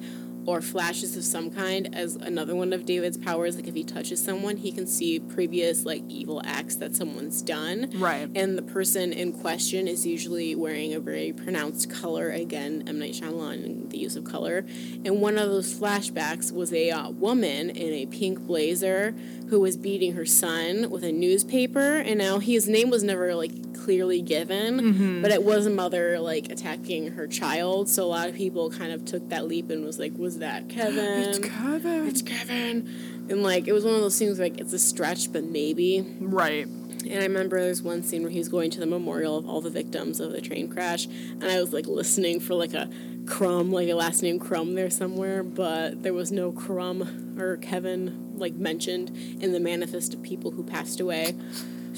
or flashes of some kind as another one of David's powers. Like if he touches someone, he can see previous like evil acts that someone's done. Right. And the person in question is usually wearing a very pronounced color. Again, M. Night Shyamalan and the use of color. And one of those flashbacks was a uh, woman in a pink blazer who was beating her son with a newspaper. And now his name was never like clearly given, mm-hmm. but it was a mother like attacking her child. So a lot of people kind of took that leap and was like, "Was that Kevin? It's Kevin. It's Kevin." And like it was one of those things like it's a stretch, but maybe. right. And I remember there's one scene where he's going to the memorial of all the victims of the train crash, and I was like listening for like a crumb, like a last name crumb there somewhere, but there was no crumb or Kevin like mentioned in the manifest of people who passed away.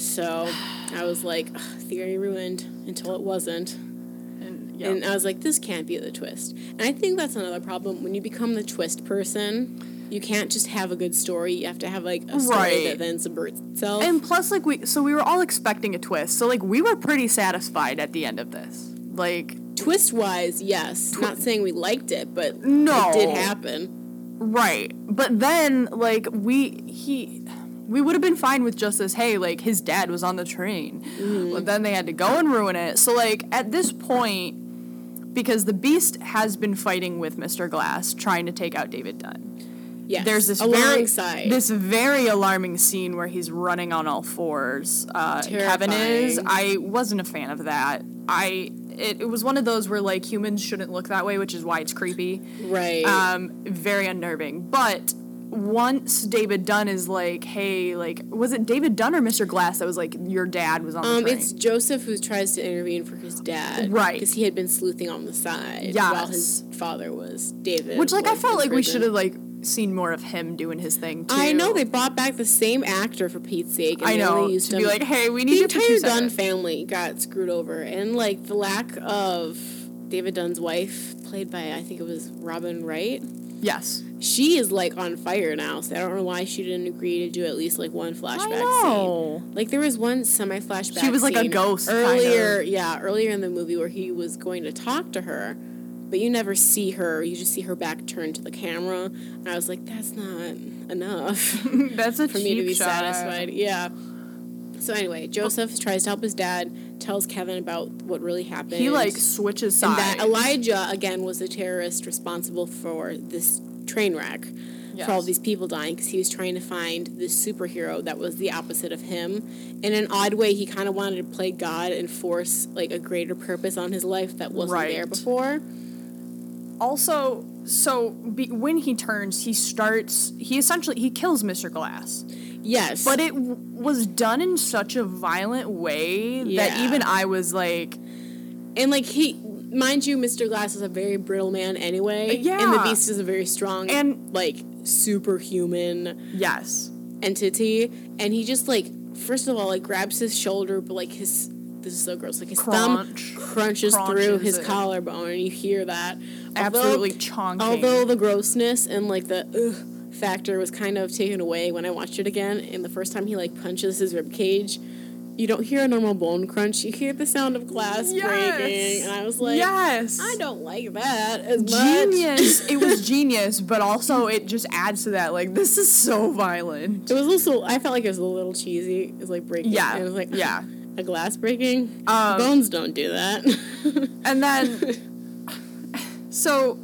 So I was like, theory ruined until it wasn't. And, yeah. And I was like, this can't be the twist. And I think that's another problem. When you become the twist person, you can't just have a good story. You have to have like a story Right. that then subverts itself. And plus, like we, so we were all expecting a twist. So like we were pretty satisfied at the end of this. Like twist wise, yes. Not saying we liked it, but No. it did happen. right, but then like we he. We would have been fine with just this, hey, like his dad was on the train. But then they had to go and ruin it. So, like, at this point, because the Beast has been fighting with Mr. Glass, trying to take out David Dunn. Yes. There's this alongside. very this very alarming scene where he's running on all fours. Uh, Kevin is. I wasn't a fan of that. I it, it was one of those where like humans shouldn't look that way, which is why it's creepy. right. Um, very unnerving. But once David Dunn is like, hey, like, was it David Dunn or Mr. Glass that was like, your dad was on the um, train? it's Joseph who tries to intervene for his dad, Right. Because he had been sleuthing on the side Yes. while his father was David. which like I felt like we should have like seen more of him doing his thing too. I know they brought back the same actor for Pete's sake. And I know used to be like, hey, we need the you for two entire Dunn family got screwed over, and like the lack of David Dunn's wife, played by I think it was Robin Wright. Yes, She is like on fire now, so I don't know why she didn't agree to do at least like one flashback know. scene. Like there was one semi flashback. She was like a ghost, kind earlier. of. Yeah, earlier in the movie where he was going to talk to her, but you never see her. You just see her back turned to the camera, and I was like, that's not enough that's a for me to be shot. satisfied. Yeah. So anyway, Joseph tries to help his dad, tells Kevin about what really happened. He like switches and sides. that Elijah again was the terrorist responsible for this train wreck. For all these people dying, because he was trying to find this superhero that was the opposite of him. In an odd way, he kind of wanted to play God and force like a greater purpose on his life that wasn't there before. also, so be, when he turns, he starts. He essentially he kills Mr. Glass, Yes, but it w- was done in such a violent way that even I was like, And like he, mind you, Mr. Glass is a very brittle man anyway. And the Beast is a very strong And- like superhuman yes, entity. And he just like, first of all, like grabs his shoulder, but like his this is so gross. Like his Crunch. thumb crunches through his it. collarbone, and you hear that. absolutely Although, chonking. although the grossness and like the ugh factor was kind of taken away when I watched it again. And the first time he like punches his rib cage, you don't hear a normal bone crunch. You hear the sound of glass Yes. breaking, and I was like, yes, I don't like that as much. genius. it was genius, but also it just adds to that. Like this is so violent. It was also I felt like it was a little cheesy. It was like breaking. Yeah, It was like yeah. a glass breaking. Um, Bones don't do that. And then, so,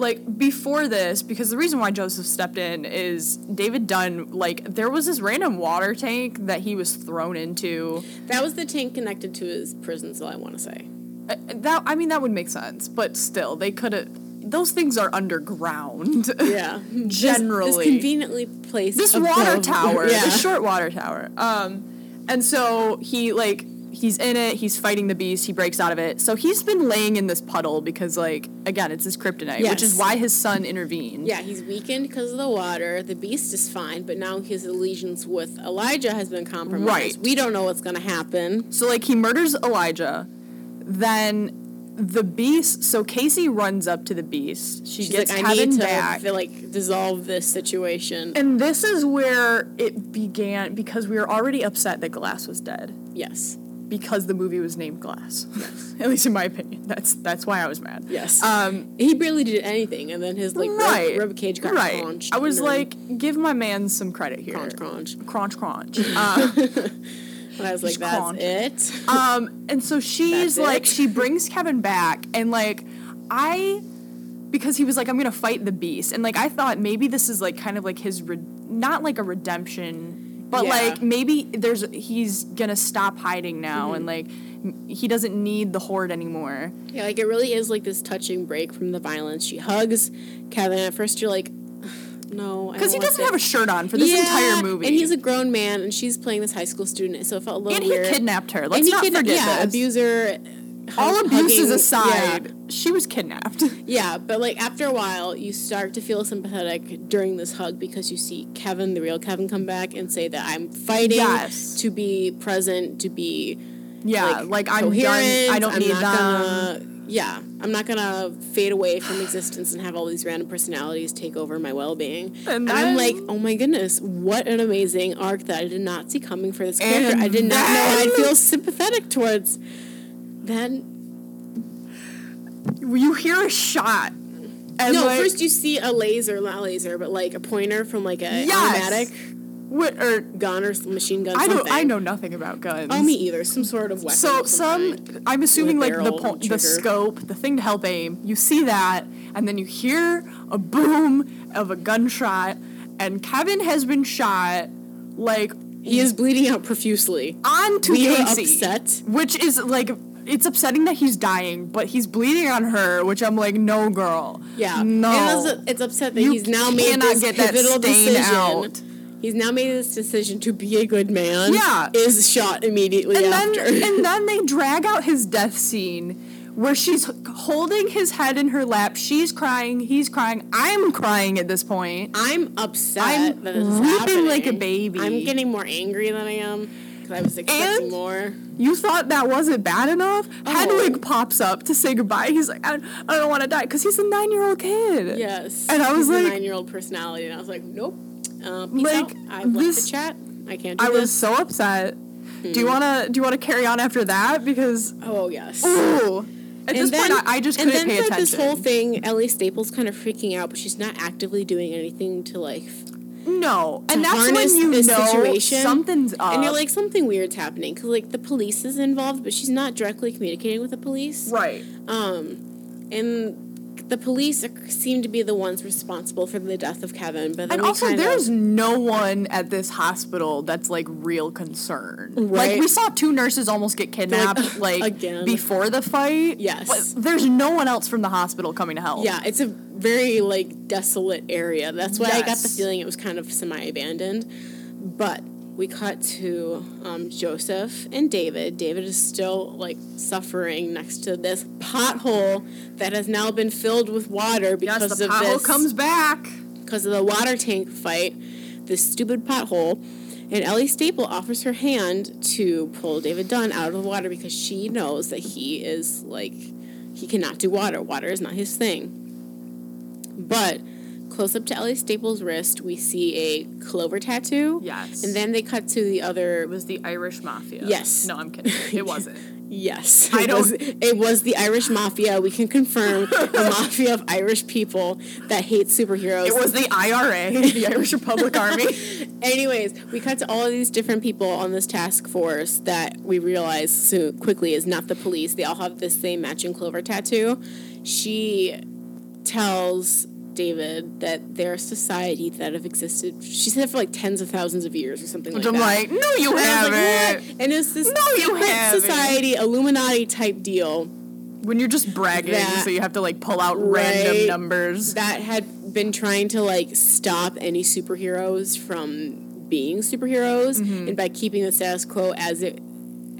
like, before this, because the reason why Joseph stepped in is David Dunn, like, there was this random water tank that he was thrown into. that was the tank connected to his prison cell. I want to say. Uh, That, I mean, that would make sense, but still, they could have, those things are underground. Yeah, Generally. this, conveniently placed this water tower, Yeah, the short water tower. Um, and so he like he's in it. He's fighting the beast. He breaks out of it. So he's been laying in this puddle because like again, it's his kryptonite, which is why his son intervened. yeah. He's weakened because of the water. The beast is fine, but now his allegiance with Elijah has been compromised. Right. We don't know what's going to happen. So like he murders Elijah, then the beast. So Casey runs up to the beast. She She's gets like, I Kevin need to back. feel like dissolve this situation. and this is where it began because we were already upset that Glass was dead yes. Because the movie was named Glass. At least in my opinion, that's that's why I was mad. Yes. Um, he barely did anything, and then his like right. rib cage got right. crunched. I was like, give my man some credit here. crunch, crunch. crunch, crunch. Uh, And I was like, that's crunch. it. um, and so she's like, she brings Kevin back, and like, I, because he was like, I'm gonna fight the beast, and like, I thought maybe this is like kind of like his, re- not like a redemption, but Yeah. like maybe there's he's gonna stop hiding now, Mm-hmm. and like, he doesn't need the horde anymore. Yeah, like it really is like this touching break from the violence. She hugs Kevin. At first, you're like, no, Because he doesn't have a shirt on for this Yeah, entire movie, and he's a grown man, and she's playing this high school student, so it felt a little and he kidnapped her. And Let's he not kidna- forget yeah, this. abuser. All hug- abuses hugging- aside, she was kidnapped. Yeah, yeah, but like after a while, you start to feel sympathetic during this hug because you see Kevin, the real Kevin, come back and say that I'm fighting Yes. to be present, to be yeah, like, I'm done. I don't I'm need them. Gonna, yeah, I'm not gonna fade away from existence and have all these random personalities take over my well-being. And And, I'm like, oh my goodness, what an amazing arc that I did not see coming for this character. I did not know I'd feel sympathetic towards. Then you hear a shot. No, like, first you see a laser, not a laser, but like a pointer from like a Yes. automatic what, or gun or machine gun. I something. don't. I know nothing about guns. Oh, me either. Some sort of weapon. So some kind. I'm assuming like the po- the scope, the thing to help aim. You see that, and then you hear a boom of a gunshot, and Kevin has been shot, like he is bleeding out profusely. onto We are Casey, upset. which is like. It's upsetting that he's dying, but he's bleeding on her, which I'm like, no, girl. Yeah. no. It's, it's upset that You he's now made this get that pivotal stain decision. out. He's now made this decision to be a good man. Yeah. Is shot immediately and after. then and then they drag out his death scene where she's holding his head in her lap she's crying he's crying i'm crying at this point I'm upset I'm that this weeping like a baby. I'm getting more angry than I am I was expecting And- more. you thought that wasn't bad enough Oh. hedwig pops up to say goodbye he's like i don't, I don't want to die because he's a nine-year-old kid Yes. And I was like- nine-year-old personality, and I was like, nope. Uh, Like. I left this- the chat. I can't do i was so upset do you want to do you want to carry on after that because Oh yes. ooh at this point I, I just and couldn't then pay attention this whole thing, Ellie Staples kind of freaking out, but she's not actively doing anything to like No, and that's when you know situation. something's up. And you're like, something weird's happening because like the police is involved, but she's not directly communicating with the police. right. Um, and the police are, seem to be the ones responsible for the death of Kevin. But And also, there's of, no one at this hospital that's like real concerned. Right. Like we saw two nurses almost get kidnapped, like, again. before the fight. Yes. but there's no one else from the hospital coming to help. yeah, it's a very like desolate area. That's why I got the feeling it was kind of semi abandoned. But we cut to um, Joseph and David. David is still like suffering next to this pothole that has now been filled with water because Yes, the of pothole this comes back. because of the water tank fight, this stupid pothole. And Ellie Staple offers her hand to pull David Dunn out of the water because she knows that he is like, he cannot do water. Water is not his thing. But close up to Ellie Staple's wrist, we see a clover tattoo. Yes. And then they cut to the other. It was the Irish mafia. Yes. No, I'm kidding. It wasn't. Yes, I it don't- was, it was the Irish mafia. We can confirm the mafia of Irish people that hate superheroes. It was the IRA, the Irish Republic Army. Anyways, we cut to all of these different people on this task force that we realize so quickly is not the police. They all have this same matching clover tattoo. She tells David that they're a society that have existed. She said for like tens of thousands of years or something Which like I'm that. like, no, you And like, haven't. what? And it's this No, you haven't. society Illuminati type deal When you're just bragging, That- so you have to like pull out Right. random numbers. that had been trying to like stop any superheroes from being superheroes Mm-hmm. and by keeping the status quo as it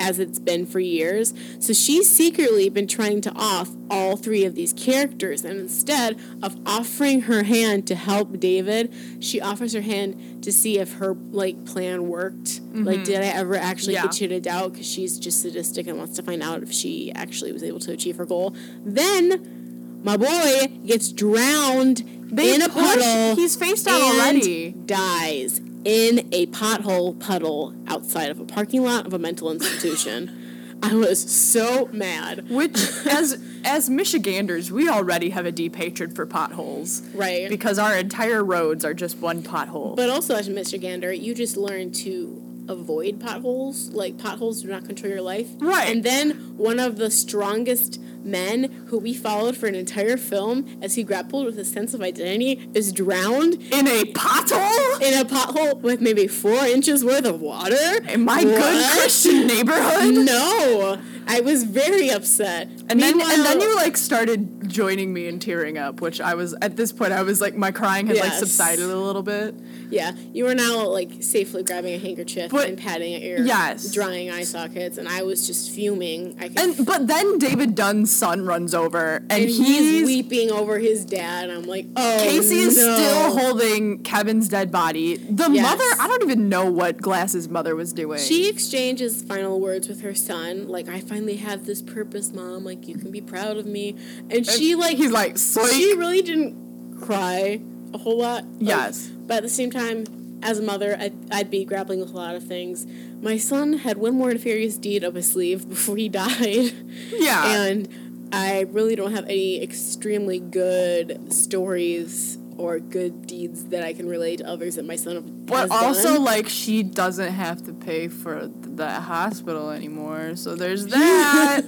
as it's been for years. So she's secretly been trying to off all three of these characters and instead of offering her hand to help David, she offers her hand to see if her like plan worked. Like did I ever actually Mm-hmm. Yeah. get cheated out cuz she's just sadistic and wants to find out if she actually was able to achieve her goal. Then my boy gets drowned They in a puddle. he's face down already. Dies in a pothole puddle outside of a parking lot of a mental institution. I was so mad. Which, as as Michiganders, we already have a deep hatred for potholes, Right. Because our entire roads are just one pothole. But also, as a Michigander, you just learn to avoid potholes. Like, potholes do not control your life. Right. And then one of the strongest men who we followed for an entire film as he grappled with a sense of identity is drowned in a pothole in a pothole with maybe four inches worth of water. in my good Christian neighborhood. No, I was very upset. And then, and then you like started joining me in tearing up, which I was at this point. I was like, my crying had like subsided a little bit. yeah, you were now like safely grabbing a handkerchief But- and patting at your Yes. drying eye sockets, and I was just fuming. I And but then David Dunn's son runs over, and, and he's, he's, weeping over his dad. and I'm like, oh, Casey is no. still holding Kevin's dead body. The Yes. mother, I don't even know what Glass's mother was doing. She exchanges final words with her son, like, "I finally have this purpose, mom. Like, you can be proud of me." And she like, he's like, "Psych." she really didn't cry a whole lot. Yes. but at the same time, as a mother, I'd, I'd be grappling with a lot of things. My son had one more nefarious deed up his sleeve before he died. yeah. and I really don't have any extremely good stories or good deeds that I can relate to others that my son But also, done. like, she doesn't have to pay for the hospital anymore, so there's that.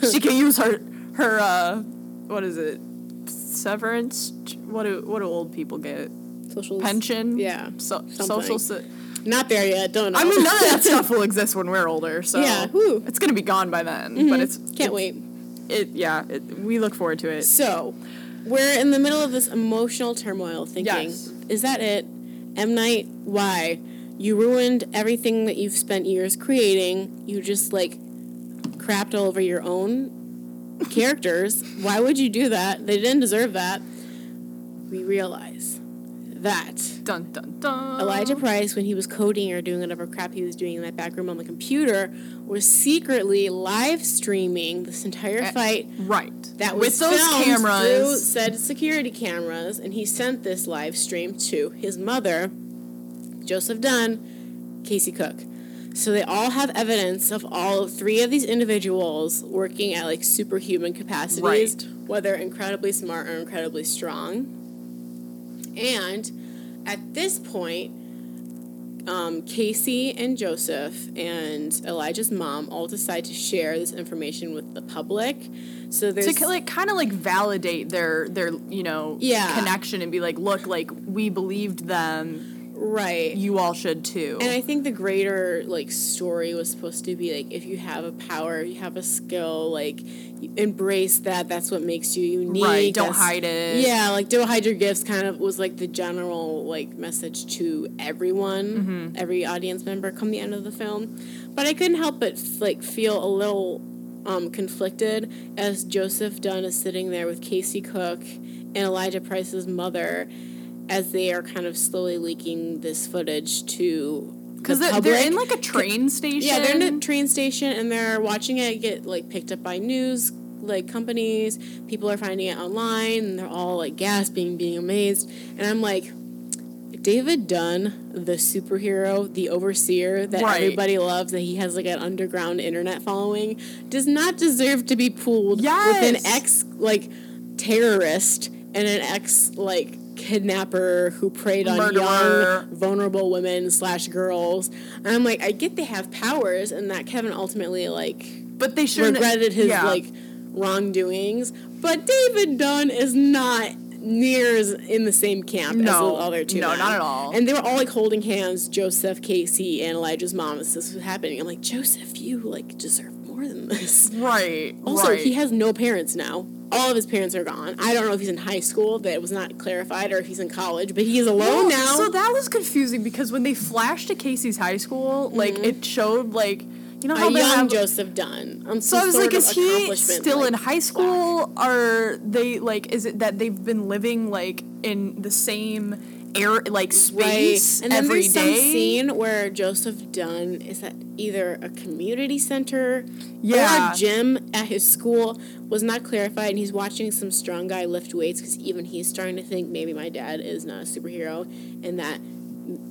she can use her her uh, what is it? Severance? What do what do old people get? social Pension? Yeah, So, social. Se- Not there yet. Don't know. I mean, none of that stuff will exist when we're older, so Yeah, whew. it's gonna be gone by then. But it's can't it's- wait. It yeah, it, we look forward to it. So, we're in the middle of this emotional turmoil, thinking, Yes. "Is that it, M Night? Why? You ruined everything that you've spent years creating. You just like crapped all over your own characters. Why would you do that? They didn't deserve that." We realize that Dun dun dun. Elijah Price, when he was coding or doing whatever crap he was doing in that back room on the computer, was secretly live streaming this entire eh, fight Right. that was with those cameras through said security cameras, and he sent this live stream to his mother, Joseph Dunn, Casey Cooke. So they all have evidence of all three of these individuals working at like superhuman capacities, Right. whether incredibly smart or incredibly strong. And at this point, um, Casey and Joseph and Elijah's mom all decide to share this information with the public. So there's to like kind of like validate their their you know Yeah. connection and be like, look, like we believed them. Right. You all should too. And I think the greater like story was supposed to be like if you have a power, you have a skill, like embrace that. That's what makes you unique. right? Don't That's- hide it. Yeah, like don't hide your gifts. Kind of was like the general like message to everyone, Mm-hmm. every audience member, come the end of the film. But I couldn't help but like feel a little um, conflicted as Joseph Dunn is sitting there with Casey Cooke and Elijah Price's mother, as they are kind of slowly leaking this footage to because the they're, they're in like a train station. Yeah, they're in a train station and they're watching it get like picked up by news like companies. People are finding it online and they're all like gasping, being amazed. And I'm like, David Dunn, the superhero, the overseer that Right. everybody loves, that he has like an underground internet following, does not deserve to be pooled with an ex like terrorist and an ex like kidnapper who preyed on Murderer. young vulnerable women slash girls. And I'm like, I get they have powers, and that Kevin ultimately like but they should regretted his yeah. like wrongdoings. But David Dunn is not near as in the same camp as No. the other two. No, men. not at all. And they were all like holding hands, Joseph, Casey, and Elijah's mom as this was happening. I'm like, Joseph, you like deserve more than this. right. Also, right. he has no parents now. All of his parents are gone. I don't know if he's in high school, that was not clarified, or if he's in college, but he is alone Well, now. So that was confusing because when they flashed to Casey's high school, like it showed like you know how a young have. Joseph Dunn. Um, so I was like, is he still like, in high school? Are they like? Is it that they've been living like in the same air, like space And then every there's some scene where Joseph Dunn is at either a community center Yeah. or a gym at his school. Was not clarified, and he's watching some strong guy lift weights because even he's starting to think maybe my dad is not a superhero, and that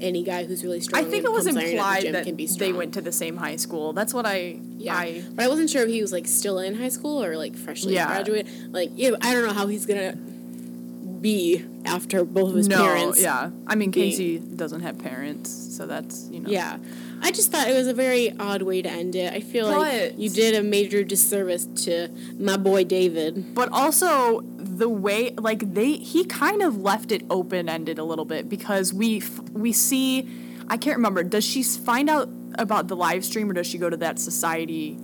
any guy who's really strong. I think it was becomes the implied that can be they went to the same high school. That's what I. Yeah, I but I wasn't sure if he was like still in high school or like freshly Yeah. graduated. Like, yeah, I don't know how he's gonna be after both of his no. parents. Yeah. I mean, being- Casey doesn't have parents, so that's you know. Yeah. I just thought it was a very odd way to end it. I feel like you did a major disservice to my boy David. But also the way like they he kind of left it open ended a little bit because we f- we see I can't remember does she find out about the live stream or does she go to that society?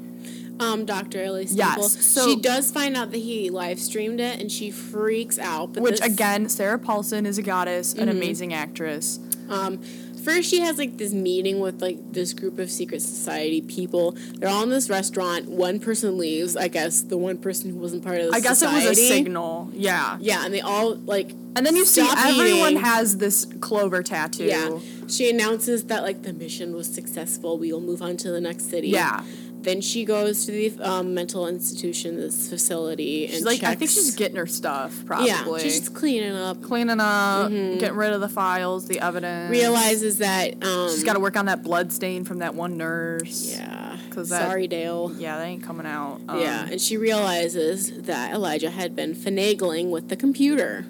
Um, Dr. Ellie Yes, so- she does find out that he live streamed it and she freaks out. But Which this- again, Sarah Paulson is a goddess, an Mm-hmm. amazing actress. Um, first, she has like this meeting with like this group of secret society people. They're all in this restaurant. One person leaves. I guess the one person who wasn't part of the I guess society. it was a signal. Yeah. Yeah, and they all like. And then you see everyone eating. has this clover tattoo. Yeah, she announces that like the mission was successful. We will move on to the next city. Yeah. Then she goes to the um, mental institution, this facility, She's and like I think she's getting her stuff probably. yeah, she's just cleaning up. cleaning up, Mm-hmm. getting rid of the files, the evidence. Realizes that um, she's got to work on that blood stain from that one nurse. yeah. 'Cause that- Sorry, Dale. Yeah, that ain't coming out. Um, yeah, and she realizes that Elijah had been finagling with the computer.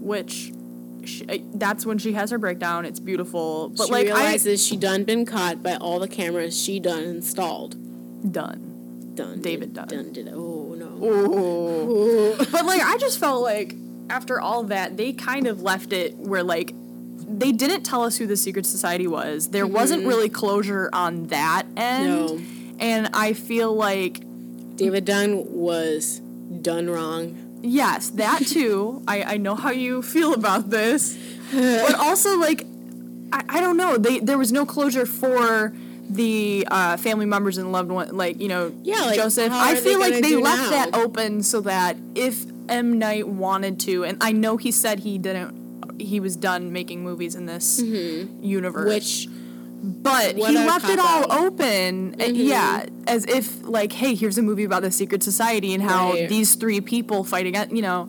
which she, uh, that's when she has her breakdown. It's beautiful, but she like realizes she done been caught by all the cameras she done installed. Done. Done. David. Done did. Oh no. But like I just felt like after all that, they kind of left it where like they didn't tell us who the secret society was. There mm-hmm. wasn't really closure on that end. No. And I feel like David Dunn was done wrong. Yes, that too. I, I know how you feel about this. but also, like, I, I don't know. They There was no closure for the uh, family members and loved one, like, you know, Yeah, like, Joseph. I are they feel like they left now? that open so that if M. Night wanted to, and I know he said he didn't, he was done making movies in this universe. Which But What he left it all open, uh, Mm-hmm. yeah, as if like, hey, here's a movie about the secret society and how Right. these three people fight against. You know,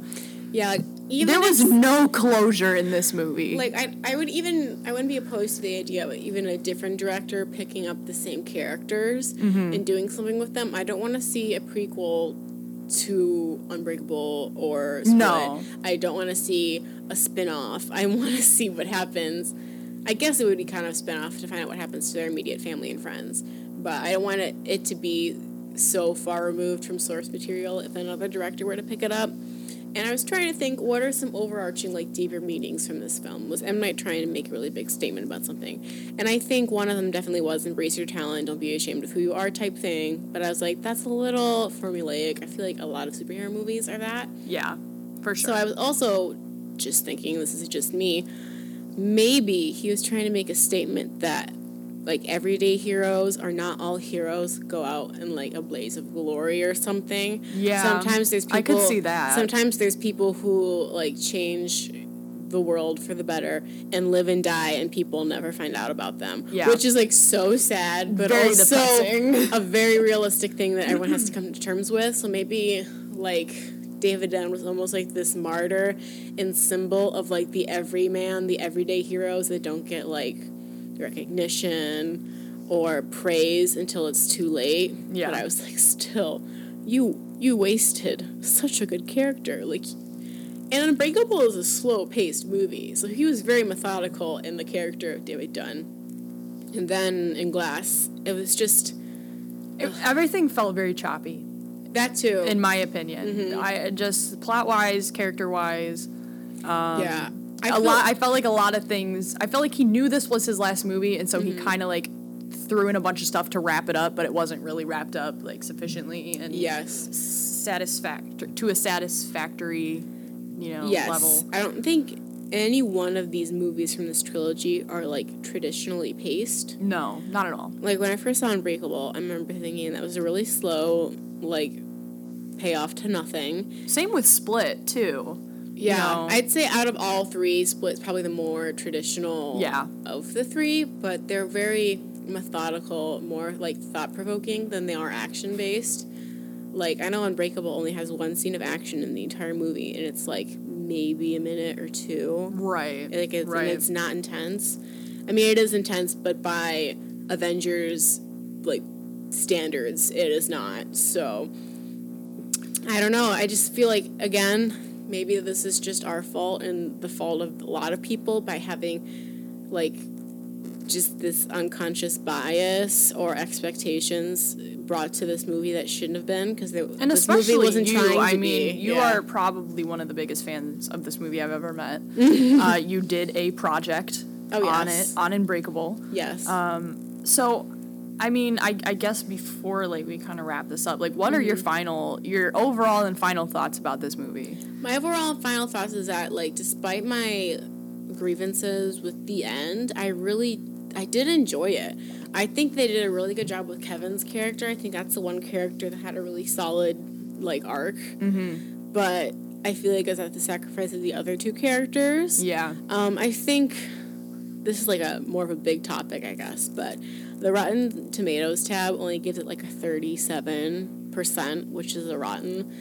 yeah, like, even there was no closure in this movie. like I, I would even I wouldn't be opposed to the idea of even a different director picking up the same characters Mm-hmm. and doing something with them. I don't want to see a prequel to Unbreakable or Split. No. I don't want to see a spin off. I want to see what happens. I guess it would be kind of spin off to find out what happens to their immediate family and friends. But I don't want it, it to be so far removed from source material if another director were to pick it up. And I was trying to think, what are some overarching, like, deeper meanings from this film? Was M. Night trying to make a really big statement about something? And I think one of them definitely was embrace your talent, don't be ashamed of who you are type thing. But I was like, that's a little formulaic. I feel like a lot of superhero movies are that. Yeah, for sure. So I was also just thinking, this is just me, maybe he was trying to make a statement that like everyday heroes are not all heroes go out in like a blaze of glory or something. Yeah. Sometimes there's people I could see that. Sometimes there's people who like change the world for the better and live and die and people never find out about them. Yeah. Which is like so sad, but Very also depressing. a very realistic thing that everyone has to come to terms with. So maybe like David Dunn was almost like this martyr and symbol of like the everyman, the everyday heroes that don't get like recognition or praise until it's too late. Yeah. But I was like, still, you you wasted such a good character. Like and Unbreakable is a slow paced movie, so he was very methodical in the character of David Dunn. And then in Glass, it was just It- everything felt very choppy, that too. in my opinion. Mm-hmm. I just plot wise, character wise, yeah. I a lot. I felt like a lot of things. I felt like he knew this was his last movie, and so Mm-hmm. he kind of like threw in a bunch of stuff to wrap it up, but it wasn't really wrapped up like sufficiently and Yes. satisfactory to a satisfactory, you know, Yes. level. I don't think any one of these movies from this trilogy are like traditionally paced. No, not at all. Like when I first saw Unbreakable, I remember thinking that was a really slow, like, payoff to nothing. Same with Split too. Yeah. I'd say out of all three, Split's probably the more traditional Yeah. of the three, but they're very methodical, more like thought provoking than they are action based. Like I know Unbreakable only has one scene of action in the entire movie, and it's like maybe a minute or two. Right. Like it's right. and it's not intense. I mean, it is intense, but by Avengers like standards, it is not. So I don't know. I just feel like again, maybe this is just our fault and the fault of a lot of people by having like just this unconscious bias or expectations brought to this movie that shouldn't have been because and this especially movie wasn't you, trying to I be. mean, you Yeah. are probably one of the biggest fans of this movie I've ever met. uh, you did a project Oh, on it on Unbreakable. yes. So, I mean, I, I guess before like we kind of wrap this up, like, what are Mm-hmm. your final, your overall and final thoughts about this movie? My overall final thoughts is that like despite my grievances with the end, I really I did enjoy it. I think they did a really good job with Kevin's character. I think that's the one character that had a really solid like arc. Mm-hmm. But I feel like it's at the sacrifice of the other two characters. Yeah, Um, I think this is like a more of a big topic, I guess, but the Rotten Tomatoes tab only gives it like a thirty-seven percent, which is a rotten.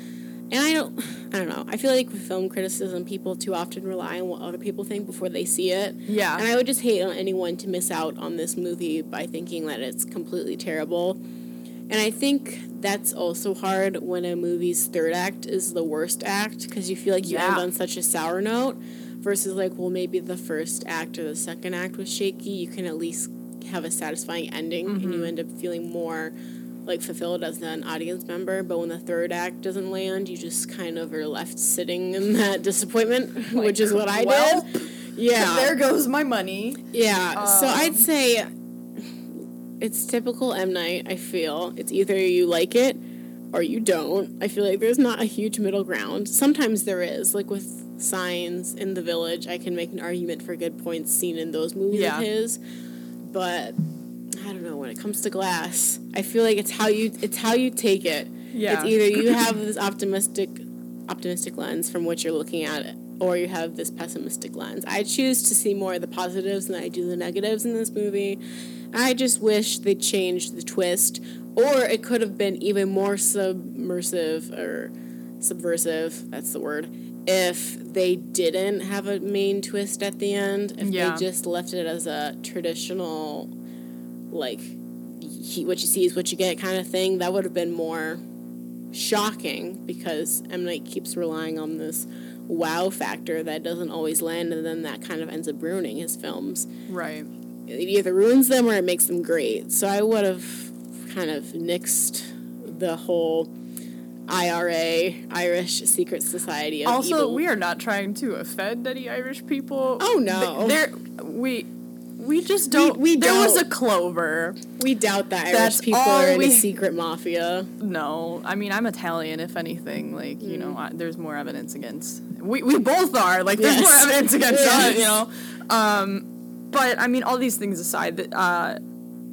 And I don't, I don't know. I feel like with film criticism, people too often rely on what other people think before they see it. Yeah. And I would just hate on anyone to miss out on this movie by thinking that it's completely terrible. And I think that's also hard when a movie's third act is the worst act because you feel like you end on such a sour note versus like, well, maybe the first act or the second act was shaky. You can at least have a satisfying ending and Mm-hmm. you end up feeling more like fulfilled as an audience member. But when the third act doesn't land, you just kind of are left sitting in that disappointment, which is what I well, did. Yeah. there goes my money. Yeah, so Um, I'd say it's typical M Night. I feel it's either you like it or you don't. I feel like there's not a huge middle ground. Sometimes there is, like with Signs in the Village. I can make an argument for good points seen in those movies Yeah. of his, but I don't know. When it comes to Glass, I feel like it's how you it's how you take it. Yeah. It's either you have this optimistic optimistic lens from which you're looking at it, or you have this pessimistic lens. I choose to see more of the positives than I do the negatives in this movie. I just wish they changed the twist, or it could have been even more submersive or subversive. That's the word. If they didn't have a main twist at the end, if Yeah. they just left it as a traditional, like, he, what you see is what you get kind of thing, that would have been more shocking because M Night keeps relying on this wow factor that doesn't always land, and then that kind of ends up ruining his films. Right. It either ruins them or it makes them great. So I would have kind of nixed the whole IRA, Irish Secret Society of Also, evil. we are not trying to offend any Irish people. Oh, no. There, we we just don't. we there was a clover. we doubt that Irish That's people are in we- a secret mafia. No, I mean I'm Italian. If anything, like you Mm. know, I, there's more evidence against. We we both are. Like there's Yes. more evidence against Yes. us. You know. Um, but I mean, all these things aside, that uh,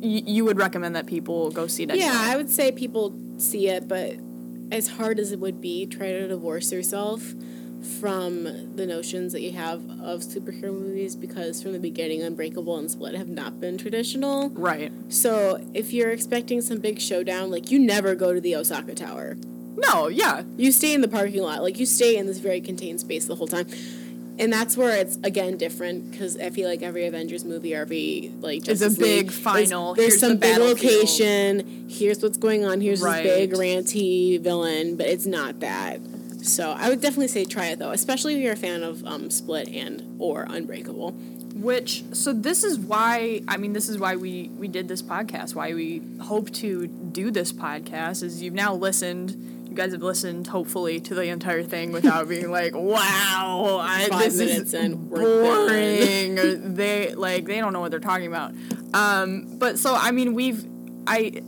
y- you would recommend that people go see it. Yeah. I would say people see it, but as hard as it would be, try to divorce yourself from the notions that you have of superhero movies because from the beginning, Unbreakable and Split have not been traditional. Right. So if you're expecting some big showdown, like you never go to the Osaka Tower. No. Yeah. You stay in the parking lot. Like you stay in this very contained space the whole time. And that's where it's again different because I feel like every Avengers movie every like It's a Justice big League final, There's here's the some big location. Here's what's going on. Here's Right. this big ranty villain, but it's not that. So I would definitely say try it though, especially if you're a fan of um, Split and or Unbreakable. Which so this is why I mean this is why we we did this podcast. Why we hope to do this podcast is you've now listened. You guys have listened, hopefully, to the entire thing without being like, "Wow, I, this is in, boring." or they like they don't know what they're talking about. Um, but so I mean, we've I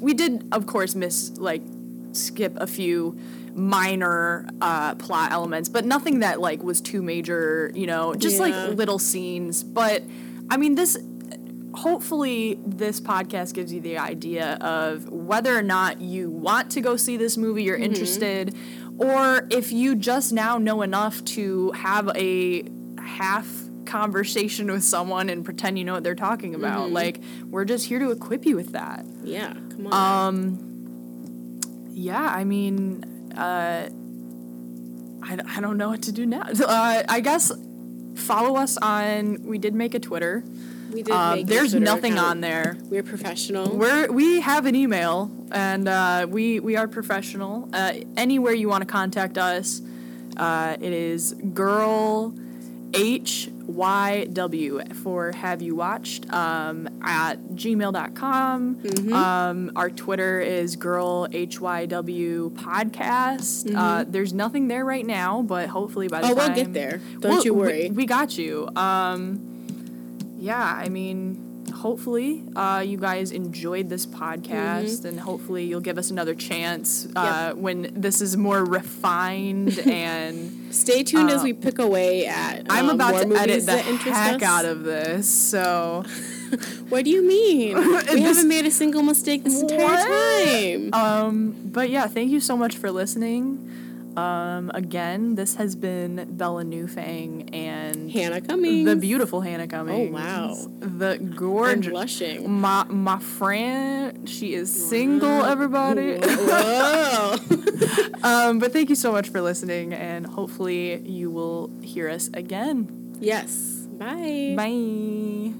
we did of course miss like skip a few minor uh, plot elements, but nothing that like was too major. You know, just Yeah. like little scenes. But I mean, this hopefully this podcast gives you the idea of whether or not you want to go see this movie, you're interested, or if you just now know enough to have a half conversation with someone and pretend you know what they're talking about. Like we're just here to equip you with that. Yeah, come on. Um, yeah, I mean, uh, I, I don't know what to do now. Uh, I guess follow us on. We did make a Twitter. We did. Um, there's nothing account. on there. We're professional. We're we have an email and uh, we we are professional. Uh, anywhere you want to contact us, uh, it is girl h y w for have you watched um, at gmail.com. Mm-hmm. Um, our Twitter is girl hyw podcast. Uh, there's nothing there right now, but hopefully by the Mm-hmm. Oh, time we'll get there. Don't Well, you we- worry. We, got you. Um, yeah, I mean, hopefully uh, you guys enjoyed this podcast, Mm-hmm. and hopefully you'll give us another chance uh, when this is more refined and. Stay tuned as we pick away at. I'm um, about to edit the heck us. out of this, so What do you mean? we haven't made a single mistake this entire What? time. um. But yeah, thank you so much for listening. Um. Again, this has been Bella Newfang and Hannah Cummings. the beautiful Hannah Cummings. Oh wow. The gorgeous. blushing. My my friend, she is single. Everybody. Whoa. um, but thank you so much for listening, and hopefully you will hear us again. yes. Bye. Bye.